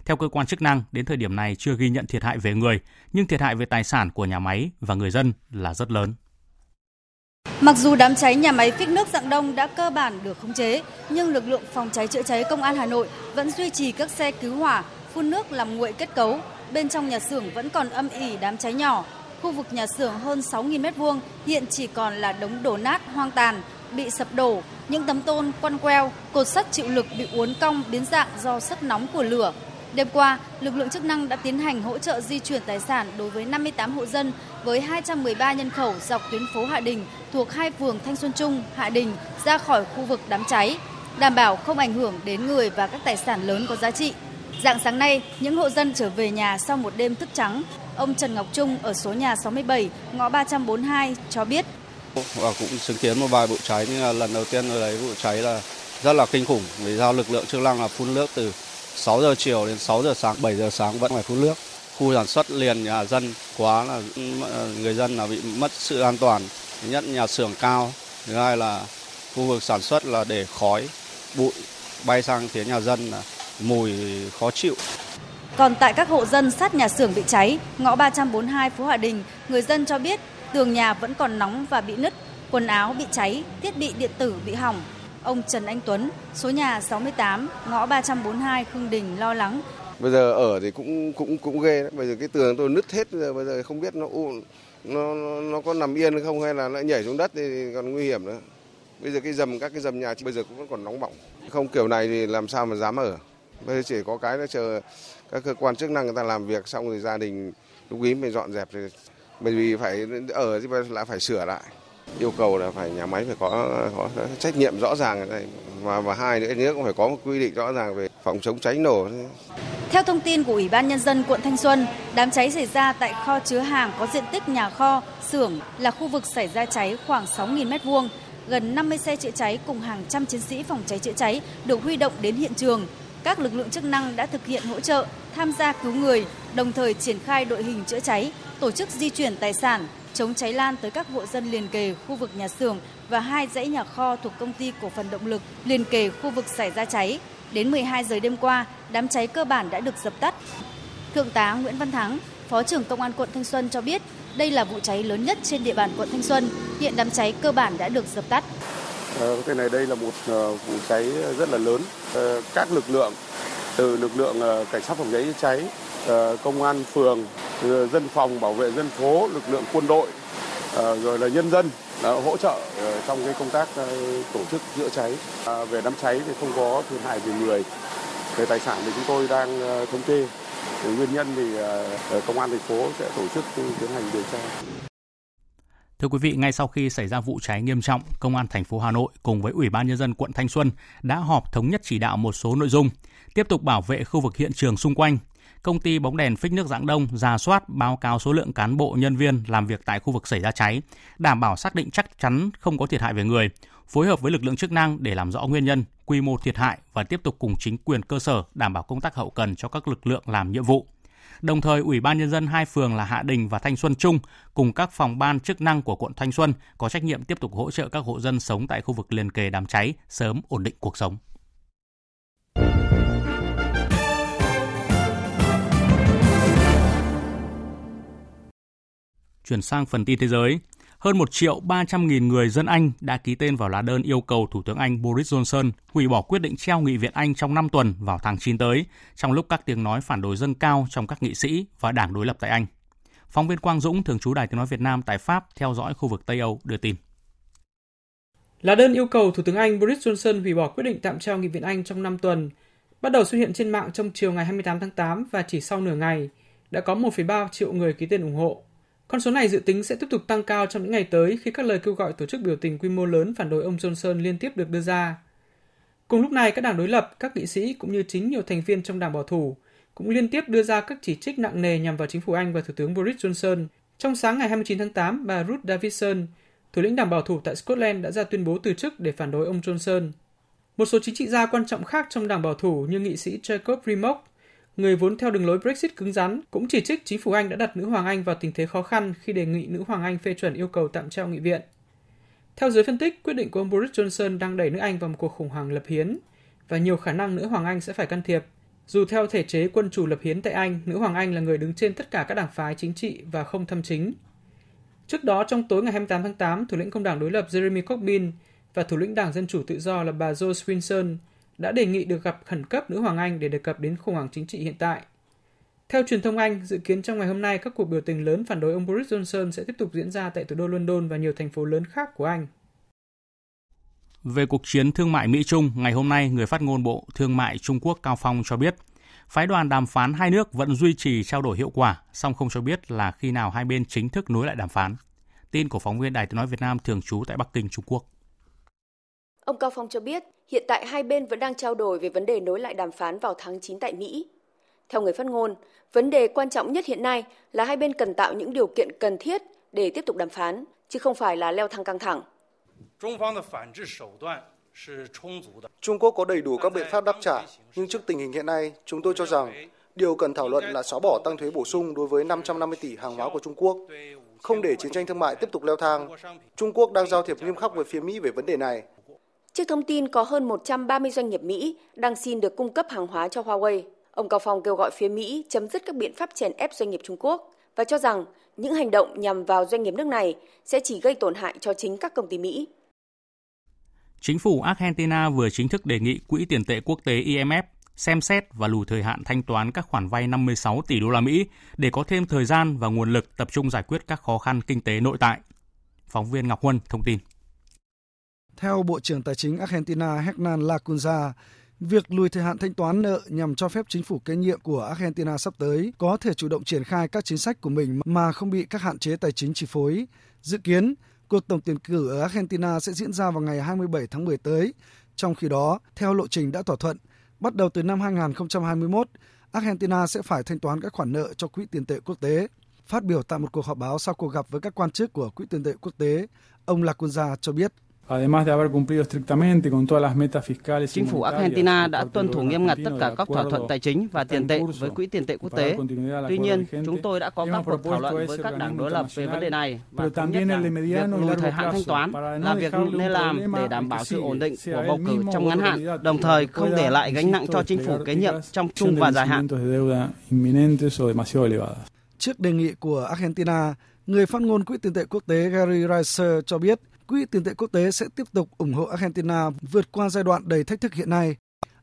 Theo cơ quan chức năng, đến thời điểm này chưa ghi nhận thiệt hại về người, nhưng thiệt hại về tài sản của nhà máy và người dân là rất lớn. Mặc dù đám cháy nhà máy phích nước dạng đông đã cơ bản được khống chế, nhưng lực lượng phòng cháy chữa cháy công an Hà Nội vẫn duy trì các xe cứu hỏa phun nước làm nguội kết cấu. Bên trong nhà xưởng vẫn còn âm ỉ đám cháy nhỏ. Khu vực nhà xưởng hơn 6.000 m2 hiện chỉ còn là đống đổ nát hoang tàn, bị sập đổ, những tấm tôn quăn queo, cột sắt chịu lực bị uốn cong biến dạng do sức nóng của lửa. Đêm qua, lực lượng chức năng đã tiến hành hỗ trợ di chuyển tài sản đối với 58 hộ dân với 213 nhân khẩu dọc tuyến phố Hạ Đình thuộc hai phường Thanh Xuân Trung, Hạ Đình ra khỏi khu vực đám cháy. đảm bảo không ảnh hưởng đến người và các tài sản lớn có giá trị. Dạng sáng nay, những hộ dân trở về nhà sau một đêm thức trắng. Ông Trần Ngọc Trung ở số nhà 67, ngõ 342 cho biết. Và cũng chứng kiến một vài vụ cháy nhưng là lần đầu tiên ở đấy vụ cháy là rất là kinh khủng vì giao lực lượng chức năng là phun nước từ 6 giờ chiều đến 6 giờ sáng, 7 giờ sáng vẫn phải phun nước. Khu sản xuất liền nhà dân quá là người dân là bị mất sự an toàn. Thứ nhất nhà xưởng cao, thứ hai là khu vực sản xuất là để khói, bụi bay sang phía nhà dân là mùi khó chịu. Còn tại các hộ dân sát nhà xưởng bị cháy, ngõ 342 phố Hòa Đình, người dân cho biết tường nhà vẫn còn nóng và bị nứt, quần áo bị cháy, thiết bị điện tử bị hỏng. Ông Trần Anh Tuấn, số nhà 68, ngõ 342 Khương Đình lo lắng. Bây giờ ở thì cũng cũng cũng ghê đấy. Bây giờ cái tường tôi nứt hết rồi bây giờ không biết nó nó nó có nằm yên không hay là nó nhảy xuống đất thì còn nguy hiểm nữa. Bây giờ cái dầm các cái dầm nhà bây giờ cũng vẫn còn nóng bỏng. Không kiểu này thì làm sao mà dám ở. Bây giờ chỉ có cái là chờ các cơ quan chức năng người ta làm việc xong rồi gia đình lúc ý mình dọn dẹp thì bởi vì phải ở thì lại phải sửa lại yêu cầu là phải nhà máy phải có, có trách nhiệm rõ ràng này và và hai nữa nữa cũng phải có một quy định rõ ràng về phòng chống cháy nổ. Theo thông tin của Ủy ban nhân dân quận Thanh Xuân, đám cháy xảy ra tại kho chứa hàng có diện tích nhà kho, xưởng là khu vực xảy ra cháy khoảng 6.000 m2. Gần 50 xe chữa cháy cùng hàng trăm chiến sĩ phòng cháy chữa cháy được huy động đến hiện trường. Các lực lượng chức năng đã thực hiện hỗ trợ, tham gia cứu người, đồng thời triển khai đội hình chữa cháy, tổ chức di chuyển tài sản, chống cháy lan tới các hộ dân liền kề khu vực nhà xưởng và hai dãy nhà kho thuộc công ty cổ phần động lực liền kề khu vực xảy ra cháy. Đến 12 giờ đêm qua, đám cháy cơ bản đã được dập tắt. Thượng tá Nguyễn Văn Thắng, Phó trưởng Công an quận Thanh Xuân cho biết, đây là vụ cháy lớn nhất trên địa bàn quận Thanh Xuân. Hiện đám cháy cơ bản đã được dập tắt. Có cái này đây là một ờ, vụ cháy rất là lớn. Ờ, các lực lượng từ lực lượng cảnh sát phòng cháy chữa cháy, công an phường, dân phòng bảo vệ dân phố, lực lượng quân đội, rồi là nhân dân đã hỗ trợ trong cái công tác tổ chức chữa cháy. Về đám cháy thì không có thiệt hại về người. Về tài sản thì chúng tôi đang thống kê. Nguyên nhân thì công an thành phố sẽ tổ chức tiến hành điều tra. Thưa quý vị, ngay sau khi xảy ra vụ cháy nghiêm trọng, Công an thành phố Hà Nội cùng với Ủy ban nhân dân quận Thanh Xuân đã họp thống nhất chỉ đạo một số nội dung, tiếp tục bảo vệ khu vực hiện trường xung quanh. Công ty bóng đèn phích nước Dạng Đông ra soát báo cáo số lượng cán bộ nhân viên làm việc tại khu vực xảy ra cháy, đảm bảo xác định chắc chắn không có thiệt hại về người, phối hợp với lực lượng chức năng để làm rõ nguyên nhân, quy mô thiệt hại và tiếp tục cùng chính quyền cơ sở đảm bảo công tác hậu cần cho các lực lượng làm nhiệm vụ. Đồng thời, Ủy ban Nhân dân hai phường là Hạ Đình và Thanh Xuân Trung cùng các phòng ban chức năng của quận Thanh Xuân có trách nhiệm tiếp tục hỗ trợ các hộ dân sống tại khu vực liền kề đám cháy sớm ổn định cuộc sống. Chuyển sang phần tin thế giới, hơn 1 triệu 300 nghìn người dân Anh đã ký tên vào lá đơn yêu cầu Thủ tướng Anh Boris Johnson hủy bỏ quyết định treo nghị viện Anh trong 5 tuần vào tháng 9 tới, trong lúc các tiếng nói phản đối dâng cao trong các nghị sĩ và đảng đối lập tại Anh. Phóng viên Quang Dũng, thường trú Đài Tiếng Nói Việt Nam tại Pháp, theo dõi khu vực Tây Âu, đưa tin. Lá đơn yêu cầu Thủ tướng Anh Boris Johnson hủy bỏ quyết định tạm treo nghị viện Anh trong 5 tuần, bắt đầu xuất hiện trên mạng trong chiều ngày 28 tháng 8 và chỉ sau nửa ngày, đã có 1,3 triệu người ký tên ủng hộ. Con số này dự tính sẽ tiếp tục tăng cao trong những ngày tới khi các lời kêu gọi tổ chức biểu tình quy mô lớn phản đối ông Johnson liên tiếp được đưa ra. Cùng lúc này, các đảng đối lập, các nghị sĩ cũng như chính nhiều thành viên trong đảng bảo thủ cũng liên tiếp đưa ra các chỉ trích nặng nề nhằm vào chính phủ Anh và Thủ tướng Boris Johnson. Trong sáng ngày 29 tháng 8, bà Ruth Davidson, thủ lĩnh đảng bảo thủ tại Scotland đã ra tuyên bố từ chức để phản đối ông Johnson. Một số chính trị gia quan trọng khác trong đảng bảo thủ như nghị sĩ Jacob Rees-Mogg người vốn theo đường lối Brexit cứng rắn, cũng chỉ trích chính phủ Anh đã đặt nữ hoàng Anh vào tình thế khó khăn khi đề nghị nữ hoàng Anh phê chuẩn yêu cầu tạm treo nghị viện. Theo giới phân tích, quyết định của ông Boris Johnson đang đẩy nước Anh vào một cuộc khủng hoảng lập hiến và nhiều khả năng nữ hoàng Anh sẽ phải can thiệp. Dù theo thể chế quân chủ lập hiến tại Anh, nữ hoàng Anh là người đứng trên tất cả các đảng phái chính trị và không thâm chính. Trước đó, trong tối ngày 28 tháng 8, thủ lĩnh công đảng đối lập Jeremy Corbyn và thủ lĩnh đảng Dân chủ tự do là bà Jo Swinson đã đề nghị được gặp khẩn cấp nữ hoàng Anh để đề cập đến khủng hoảng chính trị hiện tại. Theo truyền thông Anh, dự kiến trong ngày hôm nay các cuộc biểu tình lớn phản đối ông Boris Johnson sẽ tiếp tục diễn ra tại thủ đô London và nhiều thành phố lớn khác của Anh. Về cuộc chiến thương mại Mỹ-Trung, ngày hôm nay, người phát ngôn Bộ Thương mại Trung Quốc Cao Phong cho biết, phái đoàn đàm phán hai nước vẫn duy trì trao đổi hiệu quả, song không cho biết là khi nào hai bên chính thức nối lại đàm phán. Tin của phóng viên Đài Tiếng Nói Việt Nam thường trú tại Bắc Kinh, Trung Quốc. Ông Cao Phong cho biết, hiện tại hai bên vẫn đang trao đổi về vấn đề nối lại đàm phán vào tháng 9 tại Mỹ. Theo người phát ngôn, vấn đề quan trọng nhất hiện nay là hai bên cần tạo những điều kiện cần thiết để tiếp tục đàm phán, chứ không phải là leo thang căng thẳng. Trung Quốc có đầy đủ các biện pháp đáp trả, nhưng trước tình hình hiện nay, chúng tôi cho rằng điều cần thảo luận là xóa bỏ tăng thuế bổ sung đối với 550 tỷ hàng hóa của Trung Quốc, không để chiến tranh thương mại tiếp tục leo thang. Trung Quốc đang giao thiệp nghiêm khắc với phía Mỹ về vấn đề này. Trước thông tin có hơn 130 doanh nghiệp Mỹ đang xin được cung cấp hàng hóa cho Huawei, ông Cao Phong kêu gọi phía Mỹ chấm dứt các biện pháp chèn ép doanh nghiệp Trung Quốc và cho rằng những hành động nhằm vào doanh nghiệp nước này sẽ chỉ gây tổn hại cho chính các công ty Mỹ. Chính phủ Argentina vừa chính thức đề nghị Quỹ tiền tệ quốc tế IMF xem xét và lùi thời hạn thanh toán các khoản vay 56 tỷ đô la Mỹ để có thêm thời gian và nguồn lực tập trung giải quyết các khó khăn kinh tế nội tại. Phóng viên Ngọc Huân thông tin. Theo Bộ trưởng Tài chính Argentina Hernan Lacunza, việc lùi thời hạn thanh toán nợ nhằm cho phép chính phủ kế nhiệm của Argentina sắp tới có thể chủ động triển khai các chính sách của mình mà không bị các hạn chế tài chính chi phối. Dự kiến, cuộc tổng tuyển cử ở Argentina sẽ diễn ra vào ngày 27 tháng 10 tới. Trong khi đó, theo lộ trình đã thỏa thuận, bắt đầu từ năm 2021, Argentina sẽ phải thanh toán các khoản nợ cho Quỹ tiền tệ quốc tế. Phát biểu tại một cuộc họp báo sau cuộc gặp với các quan chức của Quỹ tiền tệ quốc tế, ông Lacunza cho biết Chính phủ Argentina đã tuân thủ nghiêm ngặt tất cả các thỏa thuận tài chính và tiền tệ với Quỹ tiền tệ quốc tế. Tuy nhiên, chúng tôi đã có các cuộc thảo luận với các đảng đối lập về vấn đề này và thống nhất rằng việc lùi thời hạn thanh toán là việc nên làm để đảm bảo sự ổn định của bầu cử trong ngắn hạn, đồng thời không để lại gánh nặng cho chính phủ kế nhiệm trong trung và dài hạn. Trước đề nghị của Argentina, người phát ngôn Quỹ tiền tệ quốc tế Gary Reiser cho biết Quỹ tiền tệ quốc tế sẽ tiếp tục ủng hộ Argentina vượt qua giai đoạn đầy thách thức hiện nay.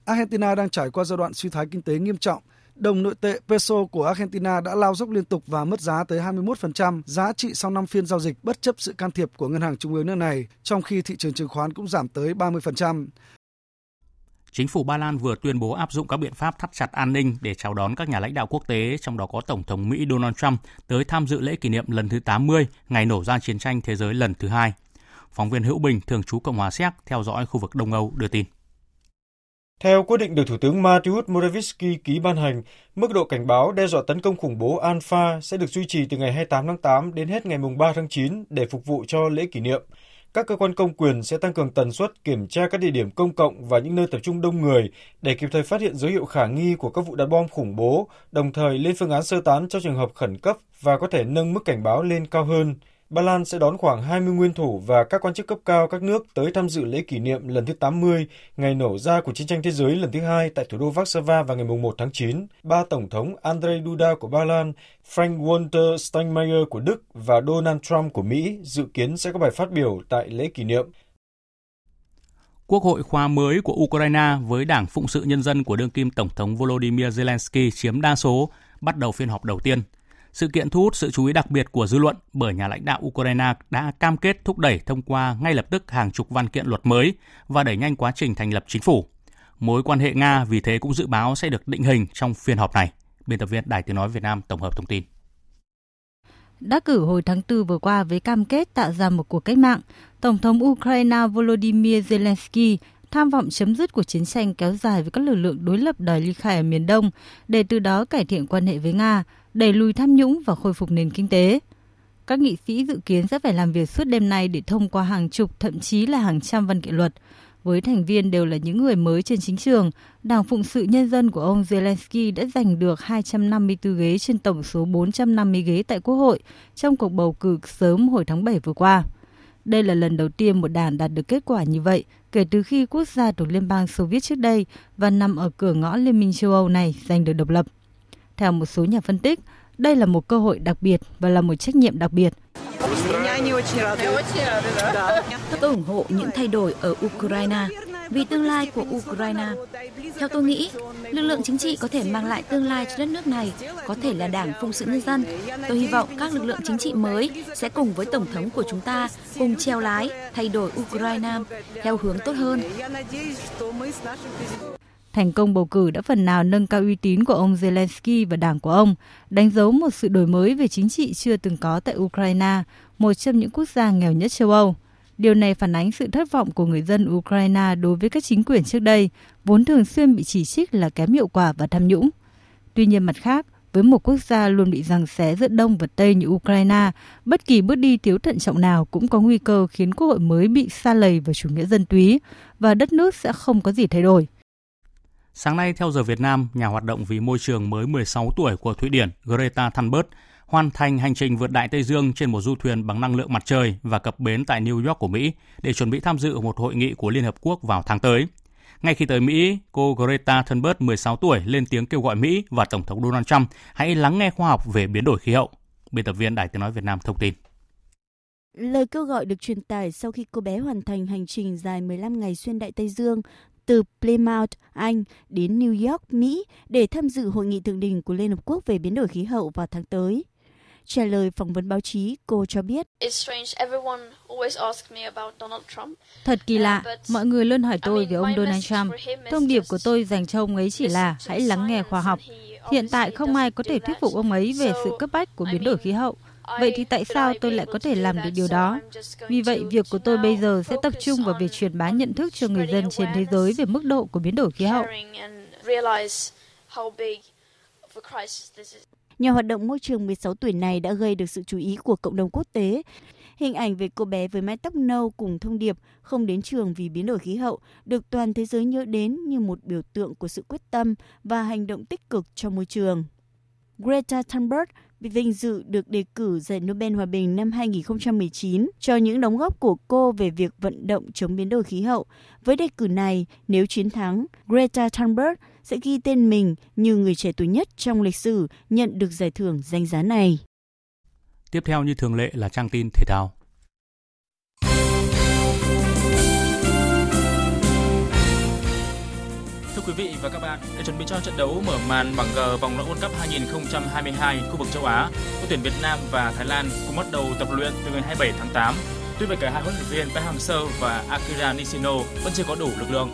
Argentina đang trải qua giai đoạn suy thoái kinh tế nghiêm trọng. Đồng nội tệ peso của Argentina đã lao dốc liên tục và mất giá tới 21% giá trị sau 5 phiên giao dịch bất chấp sự can thiệp của Ngân hàng Trung ương nước này, trong khi thị trường chứng khoán cũng giảm tới 30%. Chính phủ Ba Lan vừa tuyên bố áp dụng các biện pháp thắt chặt an ninh để chào đón các nhà lãnh đạo quốc tế, trong đó có Tổng thống Mỹ Donald Trump, tới tham dự lễ kỷ niệm lần thứ 80 ngày nổ ra chiến tranh thế giới lần thứ hai. Phóng viên Hữu Bình, thường trú Cộng hòa Séc, theo dõi khu vực Đông Âu đưa tin. Theo quyết định được Thủ tướng Mateusz Morawiecki ký ban hành, mức độ cảnh báo đe dọa tấn công khủng bố Alpha sẽ được duy trì từ ngày 28 tháng 8 đến hết ngày 3 tháng 9 để phục vụ cho lễ kỷ niệm. Các cơ quan công quyền sẽ tăng cường tần suất kiểm tra các địa điểm công cộng và những nơi tập trung đông người để kịp thời phát hiện dấu hiệu khả nghi của các vụ đặt bom khủng bố, đồng thời lên phương án sơ tán trong trường hợp khẩn cấp và có thể nâng mức cảnh báo lên cao hơn. Ba Lan sẽ đón khoảng 20 nguyên thủ và các quan chức cấp cao các nước tới tham dự lễ kỷ niệm lần thứ 80, ngày nổ ra của chiến tranh thế giới lần thứ hai tại thủ đô Warsaw vào ngày 1 tháng 9. Ba tổng thống Andrzej Duda của Ba Lan, Frank-Walter Steinmeier của Đức và Donald Trump của Mỹ dự kiến sẽ có bài phát biểu tại lễ kỷ niệm. Quốc hội khóa mới của Ukraine với Đảng Phụng sự Nhân dân của đương kim Tổng thống Volodymyr Zelensky chiếm đa số bắt đầu phiên họp đầu tiên – sự kiện thu hút sự chú ý đặc biệt của dư luận bởi nhà lãnh đạo Ukraine đã cam kết thúc đẩy thông qua ngay lập tức hàng chục văn kiện luật mới và đẩy nhanh quá trình thành lập chính phủ. Mối quan hệ Nga vì thế cũng dự báo sẽ được định hình trong phiên họp này. Biên tập viên Đài Tiếng Nói Việt Nam tổng hợp thông tin. Đã cử hồi tháng 4 vừa qua với cam kết tạo ra một cuộc cách mạng, Tổng thống Ukraine Volodymyr Zelensky tham vọng chấm dứt cuộc chiến tranh kéo dài với các lực lượng đối lập đòi ly khai ở miền Đông để từ đó cải thiện quan hệ với Nga, đẩy lùi tham nhũng và khôi phục nền kinh tế. Các nghị sĩ dự kiến sẽ phải làm việc suốt đêm nay để thông qua hàng chục thậm chí là hàng trăm văn kiện luật. Với thành viên đều là những người mới trên chính trường, Đảng Phụng sự Nhân dân của ông Zelensky đã giành được 254 ghế trên tổng số 450 ghế tại Quốc hội trong cuộc bầu cử sớm hồi tháng 7 vừa qua. Đây là lần đầu tiên một đảng đạt được kết quả như vậy kể từ khi quốc gia thuộc Liên bang Xô Viết trước đây và nằm ở cửa ngõ Liên minh châu Âu này giành được độc lập. Theo một số nhà phân tích, đây là một cơ hội đặc biệt và là một trách nhiệm đặc biệt. Tôi ủng hộ những thay đổi ở Ukraine vì tương lai của Ukraine. Theo tôi nghĩ, lực lượng chính trị có thể mang lại tương lai cho đất nước này, có thể là Đảng Phụng sự Nhân dân. Tôi hy vọng các lực lượng chính trị mới sẽ cùng với Tổng thống của chúng ta cùng treo lái, thay đổi Ukraine theo hướng tốt hơn. Thành công bầu cử đã phần nào nâng cao uy tín của ông Zelensky và đảng của ông, đánh dấu một sự đổi mới về chính trị chưa từng có tại Ukraine, một trong những quốc gia nghèo nhất châu Âu. Điều này phản ánh sự thất vọng của người dân Ukraine đối với các chính quyền trước đây, vốn thường xuyên bị chỉ trích là kém hiệu quả và tham nhũng. Tuy nhiên mặt khác, với một quốc gia luôn bị giằng xé giữa Đông và Tây như Ukraine, bất kỳ bước đi thiếu thận trọng nào cũng có nguy cơ khiến quốc hội mới bị xa lầy vào chủ nghĩa dân túy và đất nước sẽ không có gì thay đổi. Sáng nay theo giờ Việt Nam, nhà hoạt động vì môi trường mới 16 tuổi của Thụy Điển Greta Thunberg hoàn thành hành trình vượt Đại Tây Dương trên một du thuyền bằng năng lượng mặt trời và cập bến tại New York của Mỹ để chuẩn bị tham dự một hội nghị của Liên Hợp Quốc vào tháng tới. Ngay khi tới Mỹ, cô Greta Thunberg 16 tuổi lên tiếng kêu gọi Mỹ và Tổng thống Donald Trump hãy lắng nghe khoa học về biến đổi khí hậu. Biên tập viên Đài Tiếng Nói Việt Nam thông tin. Lời kêu gọi được truyền tải sau khi cô bé hoàn thành hành trình dài 15 ngày xuyên Đại Tây Dương từ Plymouth, Anh đến New York, Mỹ để tham dự hội nghị thượng đỉnh của Liên Hợp Quốc về biến đổi khí hậu vào tháng tới. Trả lời phỏng vấn báo chí, cô cho biết. Thật kỳ lạ, mọi người luôn hỏi tôi về ông Donald Trump. Thông điệp của tôi dành cho ông ấy chỉ là hãy lắng nghe khoa học. Hiện tại không ai có thể thuyết phục ông ấy về sự cấp bách của biến đổi khí hậu. Vậy thì tại sao tôi lại có thể làm được điều đó? Vì vậy, việc của tôi bây giờ sẽ tập trung vào việc truyền bá nhận thức cho người dân trên thế giới về mức độ của biến đổi khí hậu. Nhà hoạt động môi trường 16 tuổi này đã gây được sự chú ý của cộng đồng quốc tế. Hình ảnh về cô bé với mái tóc nâu cùng thông điệp không đến trường vì biến đổi khí hậu được toàn thế giới nhớ đến như một biểu tượng của sự quyết tâm và hành động tích cực cho môi trường. Greta Thunberg bị vinh dự được đề cử giải Nobel Hòa bình năm 2019 cho những đóng góp của cô về việc vận động chống biến đổi khí hậu. Với đề cử này, nếu chiến thắng, Greta Thunberg sẽ ghi tên mình như người trẻ tuổi nhất trong lịch sử nhận được giải thưởng danh giá này. Tiếp theo như thường lệ là trang tin thể thao. Quý vị và các bạn, để chuẩn bị cho trận đấu mở màn bảng G vòng loại World Cup 2022 khu vực châu Á, đội tuyển Việt Nam và Thái Lan cùng bắt đầu tập luyện từ ngày 27 tháng 8. Tuy vậy cả hai huấn luyện viên Park Hang-seo và Akira Nishino vẫn chưa có đủ lực lượng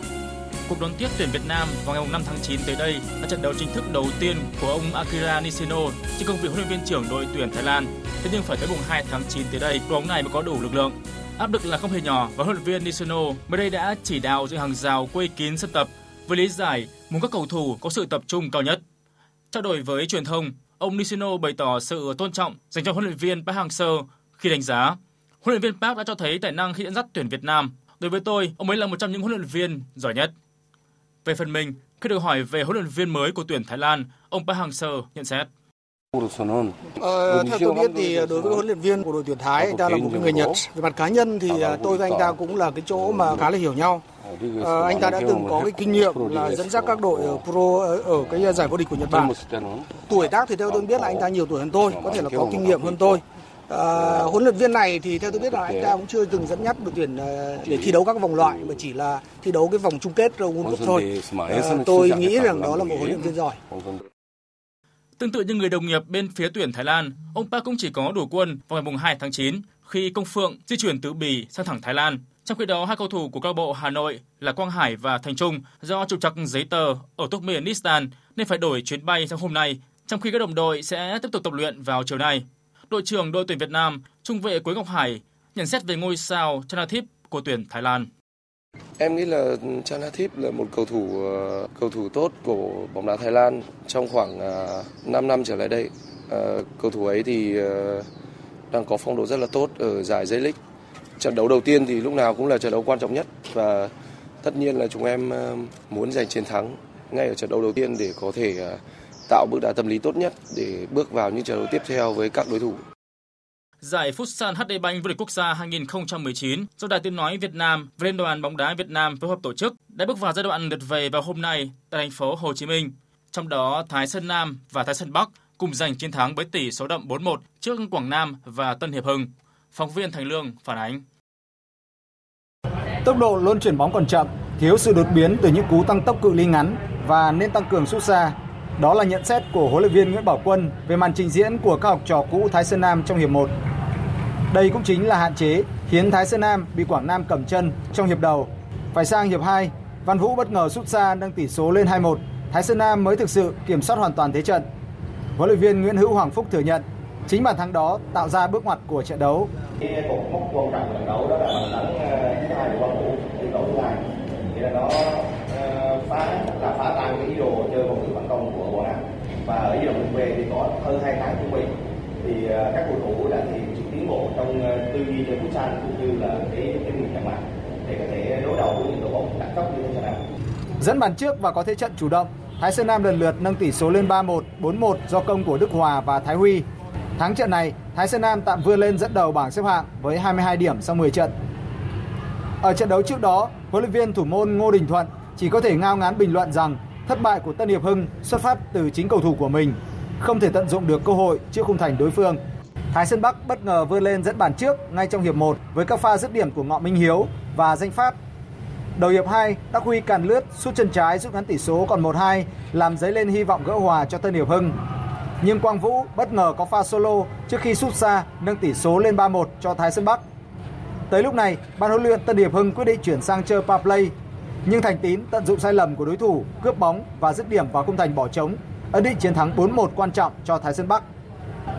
Cuộc đón tiếp tuyển Việt Nam vào ngày 5 tháng 9 tới đây là trận đấu chính thức đầu tiên của ông Akira Nishino trên công việc huấn luyện viên trưởng đội tuyển Thái Lan. Thế nhưng phải tới mùng 2 tháng 9 tới đây, đội bóng này mới có đủ lực lượng. Áp lực là không hề nhỏ và huấn luyện viên Nishino mới đây đã chỉ đạo dựng hàng rào quây kín sân tập với lý giải muốn các cầu thủ có sự tập trung cao nhất. Trao đổi với truyền thông, ông Nishino bày tỏ sự tôn trọng dành cho huấn luyện viên Park Hang-seo khi đánh giá huấn luyện viên Park đã cho thấy tài năng khi dẫn dắt tuyển Việt Nam. Đối với tôi, ông ấy là một trong những huấn luyện viên giỏi nhất. Về phần mình, khi được hỏi về huấn luyện viên mới của tuyển Thái Lan, ông Park Hang-seo nhận xét. Ờ, theo tôi biết thì đối với huấn luyện viên của đội tuyển Thái, anh ta là một người Nhật. Về mặt cá nhân thì à, tôi và anh ta cũng là cái chỗ mà khá là hiểu nhau. À, anh ta đã từng có cái kinh nghiệm là dẫn dắt các đội ở Pro ở, ở cái giải vô địch của Nhật Bản. Tuổi tác thì theo tôi biết là anh ta nhiều tuổi hơn tôi, có thể là có kinh nghiệm hơn tôi. À, huấn luyện viên này thì theo tôi biết là anh ta cũng chưa từng dẫn dắt đội tuyển để thi đấu các vòng loại mà chỉ là thi đấu cái vòng chung kết World Cup thôi. À, tôi nghĩ rằng đó là một huấn luyện viên giỏi. Tương tự như người đồng nghiệp bên phía tuyển Thái Lan, ông Park cũng chỉ có đủ quân vào ngày 2 tháng 9 khi Công Phượng di chuyển từ Bỉ sang thẳng Thái Lan. Trong khi đó, hai cầu thủ của câu bộ Hà Nội là Quang Hải và Thành Trung do trục trặc giấy tờ ở Turkmenistan nên phải đổi chuyến bay sang hôm nay, trong khi các đồng đội sẽ tiếp tục tập luyện vào chiều nay đội trưởng đội tuyển Việt Nam, trung vệ Quế Ngọc Hải nhận xét về ngôi sao Chanathip của tuyển Thái Lan. Em nghĩ là Chanathip là một cầu thủ ờ, cầu thủ tốt của bóng đá Thái Lan trong khoảng ờ, 5 năm trở lại đây. Ờ, cầu thủ ấy thì đang có phong độ rất là tốt ở giải J-League. Trận đấu đầu tiên thì lúc nào cũng là trận đấu quan trọng nhất và tất nhiên là chúng em muốn giành chiến thắng ngay ở trận đấu đầu tiên để có thể tạo bước đá tâm lý tốt nhất để bước vào những trận đấu tiếp theo với các đối thủ. Giải Futsal HD Bank vô địch quốc gia 2019 do Đài Tiếng nói Việt Nam và Liên đoàn bóng đá Việt Nam phối hợp tổ chức đã bước vào giai đoạn lượt về vào hôm nay tại thành phố Hồ Chí Minh. Trong đó Thái Sơn Nam và Thái Sơn Bắc cùng giành chiến thắng với tỷ số đậm 4-1 trước Quảng Nam và Tân Hiệp Hưng. Phóng viên Thành Lương phản ánh. Tốc độ luôn chuyển bóng còn chậm, thiếu sự đột biến từ những cú tăng tốc cự ly ngắn và nên tăng cường sút xa đó là nhận xét của huấn luyện viên Nguyễn Bảo Quân về màn trình diễn của các học trò cũ Thái Sơn Nam trong hiệp 1. Đây cũng chính là hạn chế khiến Thái Sơn Nam bị Quảng Nam cầm chân trong hiệp đầu. Phải sang hiệp 2, Văn Vũ bất ngờ sút xa nâng tỷ số lên 2-1. Thái Sơn Nam mới thực sự kiểm soát hoàn toàn thế trận. Huấn luyện viên Nguyễn Hữu Hoàng Phúc thừa nhận Chính bàn thắng đó tạo ra bước ngoặt của trận đấu. Cái cột mốc quan trọng trận đấu đó là bàn thắng thứ hai của Văn Vũ tỷ số thứ hai. Nghĩa là nó uh, phá là phá tan cái ý đồ chơi phòng ngự phản công của bọn anh Và ở giai đoạn về thì có hơn hai tháng chuẩn bị thì uh, các cầu thủ đã thể hiện sự tiến bộ trong uh, tư duy chơi futsal cũng như là cái cái nguyện trận mạng để có thể đối đầu với những đội bóng đẳng cấp như thế nào. Dẫn bàn trước và có thế trận chủ động, Thái Sơn Nam lần lượt nâng tỷ số lên 3-1, 4-1 do công của Đức Hòa và Thái Huy. Thắng trận này, Thái Sơn Nam tạm vươn lên dẫn đầu bảng xếp hạng với 22 điểm sau 10 trận. Ở trận đấu trước đó, huấn luyện viên thủ môn Ngô Đình Thuận chỉ có thể ngao ngán bình luận rằng thất bại của Tân Hiệp Hưng xuất phát từ chính cầu thủ của mình, không thể tận dụng được cơ hội trước khung thành đối phương. Thái Sơn Bắc bất ngờ vươn lên dẫn bàn trước ngay trong hiệp 1 với các pha dứt điểm của Ngọ Minh Hiếu và Danh Phát. Đầu hiệp 2, Đắc Huy càn lướt sút chân trái rút ngắn tỷ số còn 1-2, làm dấy lên hy vọng gỡ hòa cho Tân Hiệp Hưng. Nhưng Quang Vũ bất ngờ có pha solo trước khi sút xa nâng tỷ số lên 3-1 cho Thái Sơn Bắc. Tới lúc này, ban huấn luyện Tân Hiệp Hưng quyết định chuyển sang chơi power play, nhưng Thành Tín tận dụng sai lầm của đối thủ, cướp bóng và dứt điểm vào khung thành bỏ trống, ấn định chiến thắng 4-1 quan trọng cho Thái Sơn Bắc.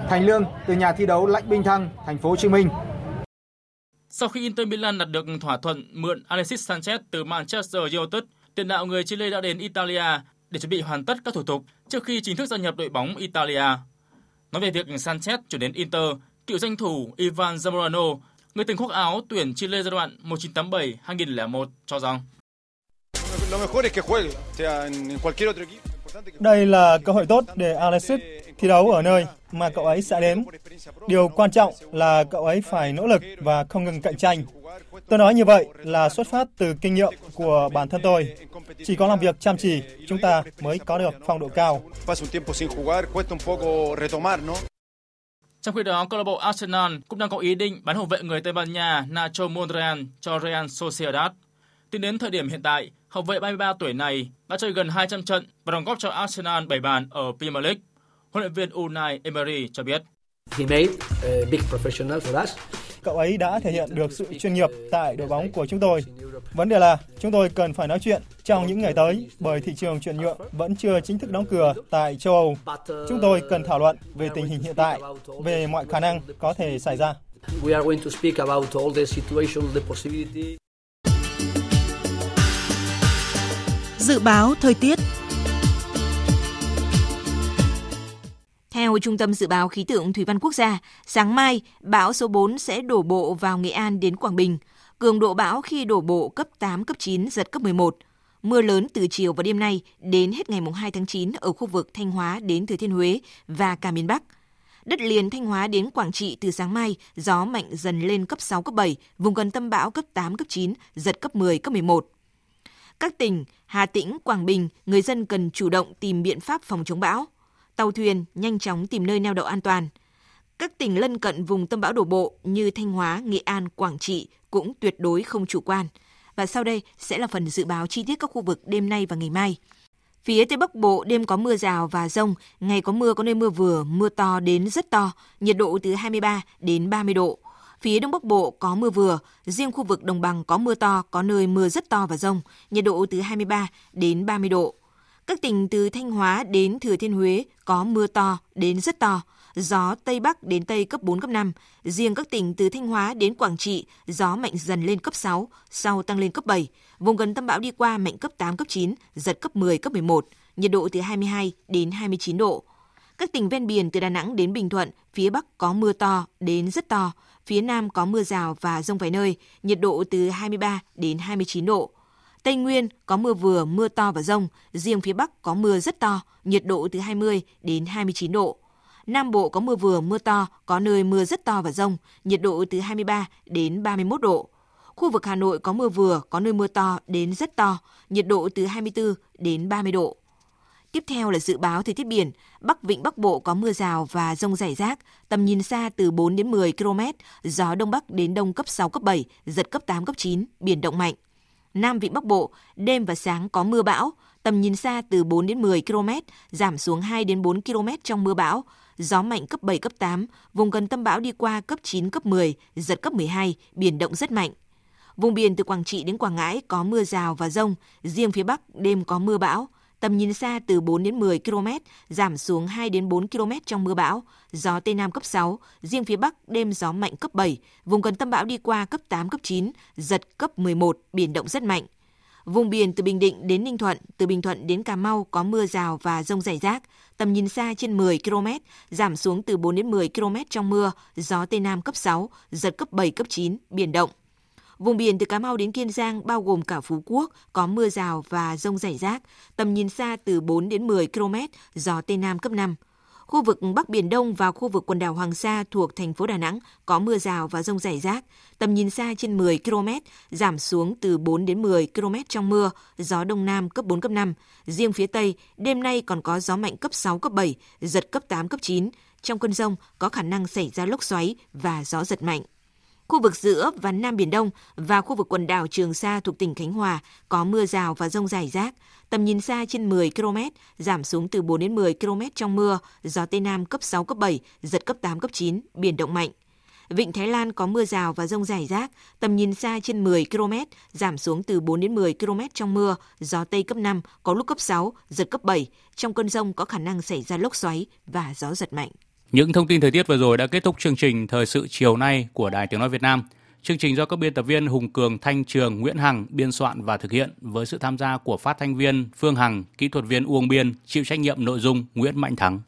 Thành Lương từ nhà thi đấu Lãnh Binh Thăng, thành phố Hồ Chí Minh. Sau khi Inter Milan đạt được thỏa thuận mượn Alexis Sanchez từ Manchester United, tiền đạo người Chile đã đến Italia để chuẩn bị hoàn tất các thủ tục trước khi chính thức gia nhập đội bóng Italia. Nói về việc Sanchez chuyển đến Inter, cựu danh thủ Ivan Zamorano, người từng khoác áo tuyển Chile giai đoạn 1987-2001 cho rằng đây là cơ hội tốt để Alexis thi đấu ở nơi mà cậu ấy sẽ đến. Điều quan trọng là cậu ấy phải nỗ lực và không ngừng cạnh tranh. Tôi nói như vậy là xuất phát từ kinh nghiệm của bản thân tôi. Chỉ có làm việc chăm chỉ, chúng ta mới có được phong độ cao. Trong khi đó, câu lạc bộ Arsenal cũng đang có ý định bán hậu vệ người Tây Ban Nha Nacho Monreal cho Real Sociedad. Tính đến thời điểm hiện tại, hậu vệ 33 tuổi này đã chơi gần 200 trận và đóng góp cho Arsenal 7 bàn ở Premier League. Huấn luyện viên Unai Emery cho biết. he made big professional for us. Cậu ấy đã thể hiện được sự chuyên nghiệp tại đội bóng của chúng tôi. Vấn đề là chúng tôi cần phải nói chuyện trong những ngày tới bởi thị trường chuyển nhượng vẫn chưa chính thức đóng cửa tại châu Âu. Chúng tôi cần thảo luận về tình hình hiện tại, về mọi khả năng có thể xảy ra. Dự báo thời tiết Theo Trung tâm Dự báo Khí tượng Thủy văn Quốc gia, sáng mai, bão số 4 sẽ đổ bộ vào Nghệ An đến Quảng Bình. Cường độ bão khi đổ bộ cấp 8, cấp 9, giật cấp 11. Mưa lớn từ chiều và đêm nay đến hết ngày 2 tháng 9 ở khu vực Thanh Hóa đến Thừa Thiên Huế và cả miền Bắc. Đất liền Thanh Hóa đến Quảng Trị từ sáng mai, gió mạnh dần lên cấp 6, cấp 7, vùng gần tâm bão cấp 8, cấp 9, giật cấp 10, cấp 11. Các tỉnh Hà Tĩnh, Quảng Bình, người dân cần chủ động tìm biện pháp phòng chống bão tàu thuyền nhanh chóng tìm nơi neo đậu an toàn. Các tỉnh lân cận vùng tâm bão đổ bộ như Thanh Hóa, Nghệ An, Quảng Trị cũng tuyệt đối không chủ quan. Và sau đây sẽ là phần dự báo chi tiết các khu vực đêm nay và ngày mai. Phía Tây Bắc Bộ đêm có mưa rào và rông, ngày có mưa có nơi mưa vừa, mưa to đến rất to, nhiệt độ từ 23 đến 30 độ. Phía Đông Bắc Bộ có mưa vừa, riêng khu vực đồng bằng có mưa to, có nơi mưa rất to và rông, nhiệt độ từ 23 đến 30 độ. Các tỉnh từ Thanh Hóa đến Thừa Thiên Huế có mưa to đến rất to, gió Tây Bắc đến Tây cấp 4, cấp 5. Riêng các tỉnh từ Thanh Hóa đến Quảng Trị, gió mạnh dần lên cấp 6, sau tăng lên cấp 7. Vùng gần tâm bão đi qua mạnh cấp 8, cấp 9, giật cấp 10, cấp 11, nhiệt độ từ 22 đến 29 độ. Các tỉnh ven biển từ Đà Nẵng đến Bình Thuận, phía Bắc có mưa to đến rất to, phía Nam có mưa rào và rông vài nơi, nhiệt độ từ 23 đến 29 độ. Tây Nguyên có mưa vừa, mưa to và rông, riêng phía Bắc có mưa rất to, nhiệt độ từ 20 đến 29 độ. Nam Bộ có mưa vừa, mưa to, có nơi mưa rất to và rông, nhiệt độ từ 23 đến 31 độ. Khu vực Hà Nội có mưa vừa, có nơi mưa to đến rất to, nhiệt độ từ 24 đến 30 độ. Tiếp theo là dự báo thời tiết biển. Bắc Vịnh Bắc Bộ có mưa rào và rông rải rác, tầm nhìn xa từ 4 đến 10 km, gió Đông Bắc đến Đông cấp 6, cấp 7, giật cấp 8, cấp 9, biển động mạnh. Nam Vịnh Bắc Bộ, đêm và sáng có mưa bão, tầm nhìn xa từ 4 đến 10 km, giảm xuống 2 đến 4 km trong mưa bão, gió mạnh cấp 7, cấp 8, vùng gần tâm bão đi qua cấp 9, cấp 10, giật cấp 12, biển động rất mạnh. Vùng biển từ Quảng Trị đến Quảng Ngãi có mưa rào và rông, riêng phía Bắc đêm có mưa bão, tầm nhìn xa từ 4 đến 10 km, giảm xuống 2 đến 4 km trong mưa bão, gió Tây Nam cấp 6, riêng phía Bắc đêm gió mạnh cấp 7, vùng gần tâm bão đi qua cấp 8, cấp 9, giật cấp 11, biển động rất mạnh. Vùng biển từ Bình Định đến Ninh Thuận, từ Bình Thuận đến Cà Mau có mưa rào và rông rải rác, tầm nhìn xa trên 10 km, giảm xuống từ 4 đến 10 km trong mưa, gió Tây Nam cấp 6, giật cấp 7, cấp 9, biển động. Vùng biển từ Cà Mau đến Kiên Giang bao gồm cả Phú Quốc có mưa rào và rông rải rác, tầm nhìn xa từ 4 đến 10 km, gió Tây Nam cấp 5. Khu vực Bắc Biển Đông và khu vực quần đảo Hoàng Sa thuộc thành phố Đà Nẵng có mưa rào và rông rải rác, tầm nhìn xa trên 10 km, giảm xuống từ 4 đến 10 km trong mưa, gió Đông Nam cấp 4, cấp 5. Riêng phía Tây, đêm nay còn có gió mạnh cấp 6, cấp 7, giật cấp 8, cấp 9. Trong cơn rông có khả năng xảy ra lốc xoáy và gió giật mạnh. Khu vực giữa và Nam Biển Đông và khu vực quần đảo Trường Sa thuộc tỉnh Khánh Hòa có mưa rào và rông rải rác, tầm nhìn xa trên 10 km, giảm xuống từ 4 đến 10 km trong mưa, gió Tây Nam cấp 6, cấp 7, giật cấp 8, cấp 9, biển động mạnh. Vịnh Thái Lan có mưa rào và rông rải rác, tầm nhìn xa trên 10 km, giảm xuống từ 4 đến 10 km trong mưa, gió Tây cấp 5, có lúc cấp 6, giật cấp 7. Trong cơn rông có khả năng xảy ra lốc xoáy và gió giật mạnh. Những thông tin thời tiết vừa rồi đã kết thúc chương trình Thời sự chiều nay của Đài Tiếng Nói Việt Nam. Chương trình do các biên tập viên Hùng Cường, Thanh Trường, Nguyễn Hằng biên soạn và thực hiện với sự tham gia của phát thanh viên Phương Hằng, kỹ thuật viên Uông Biên, chịu trách nhiệm nội dung Nguyễn Mạnh Thắng.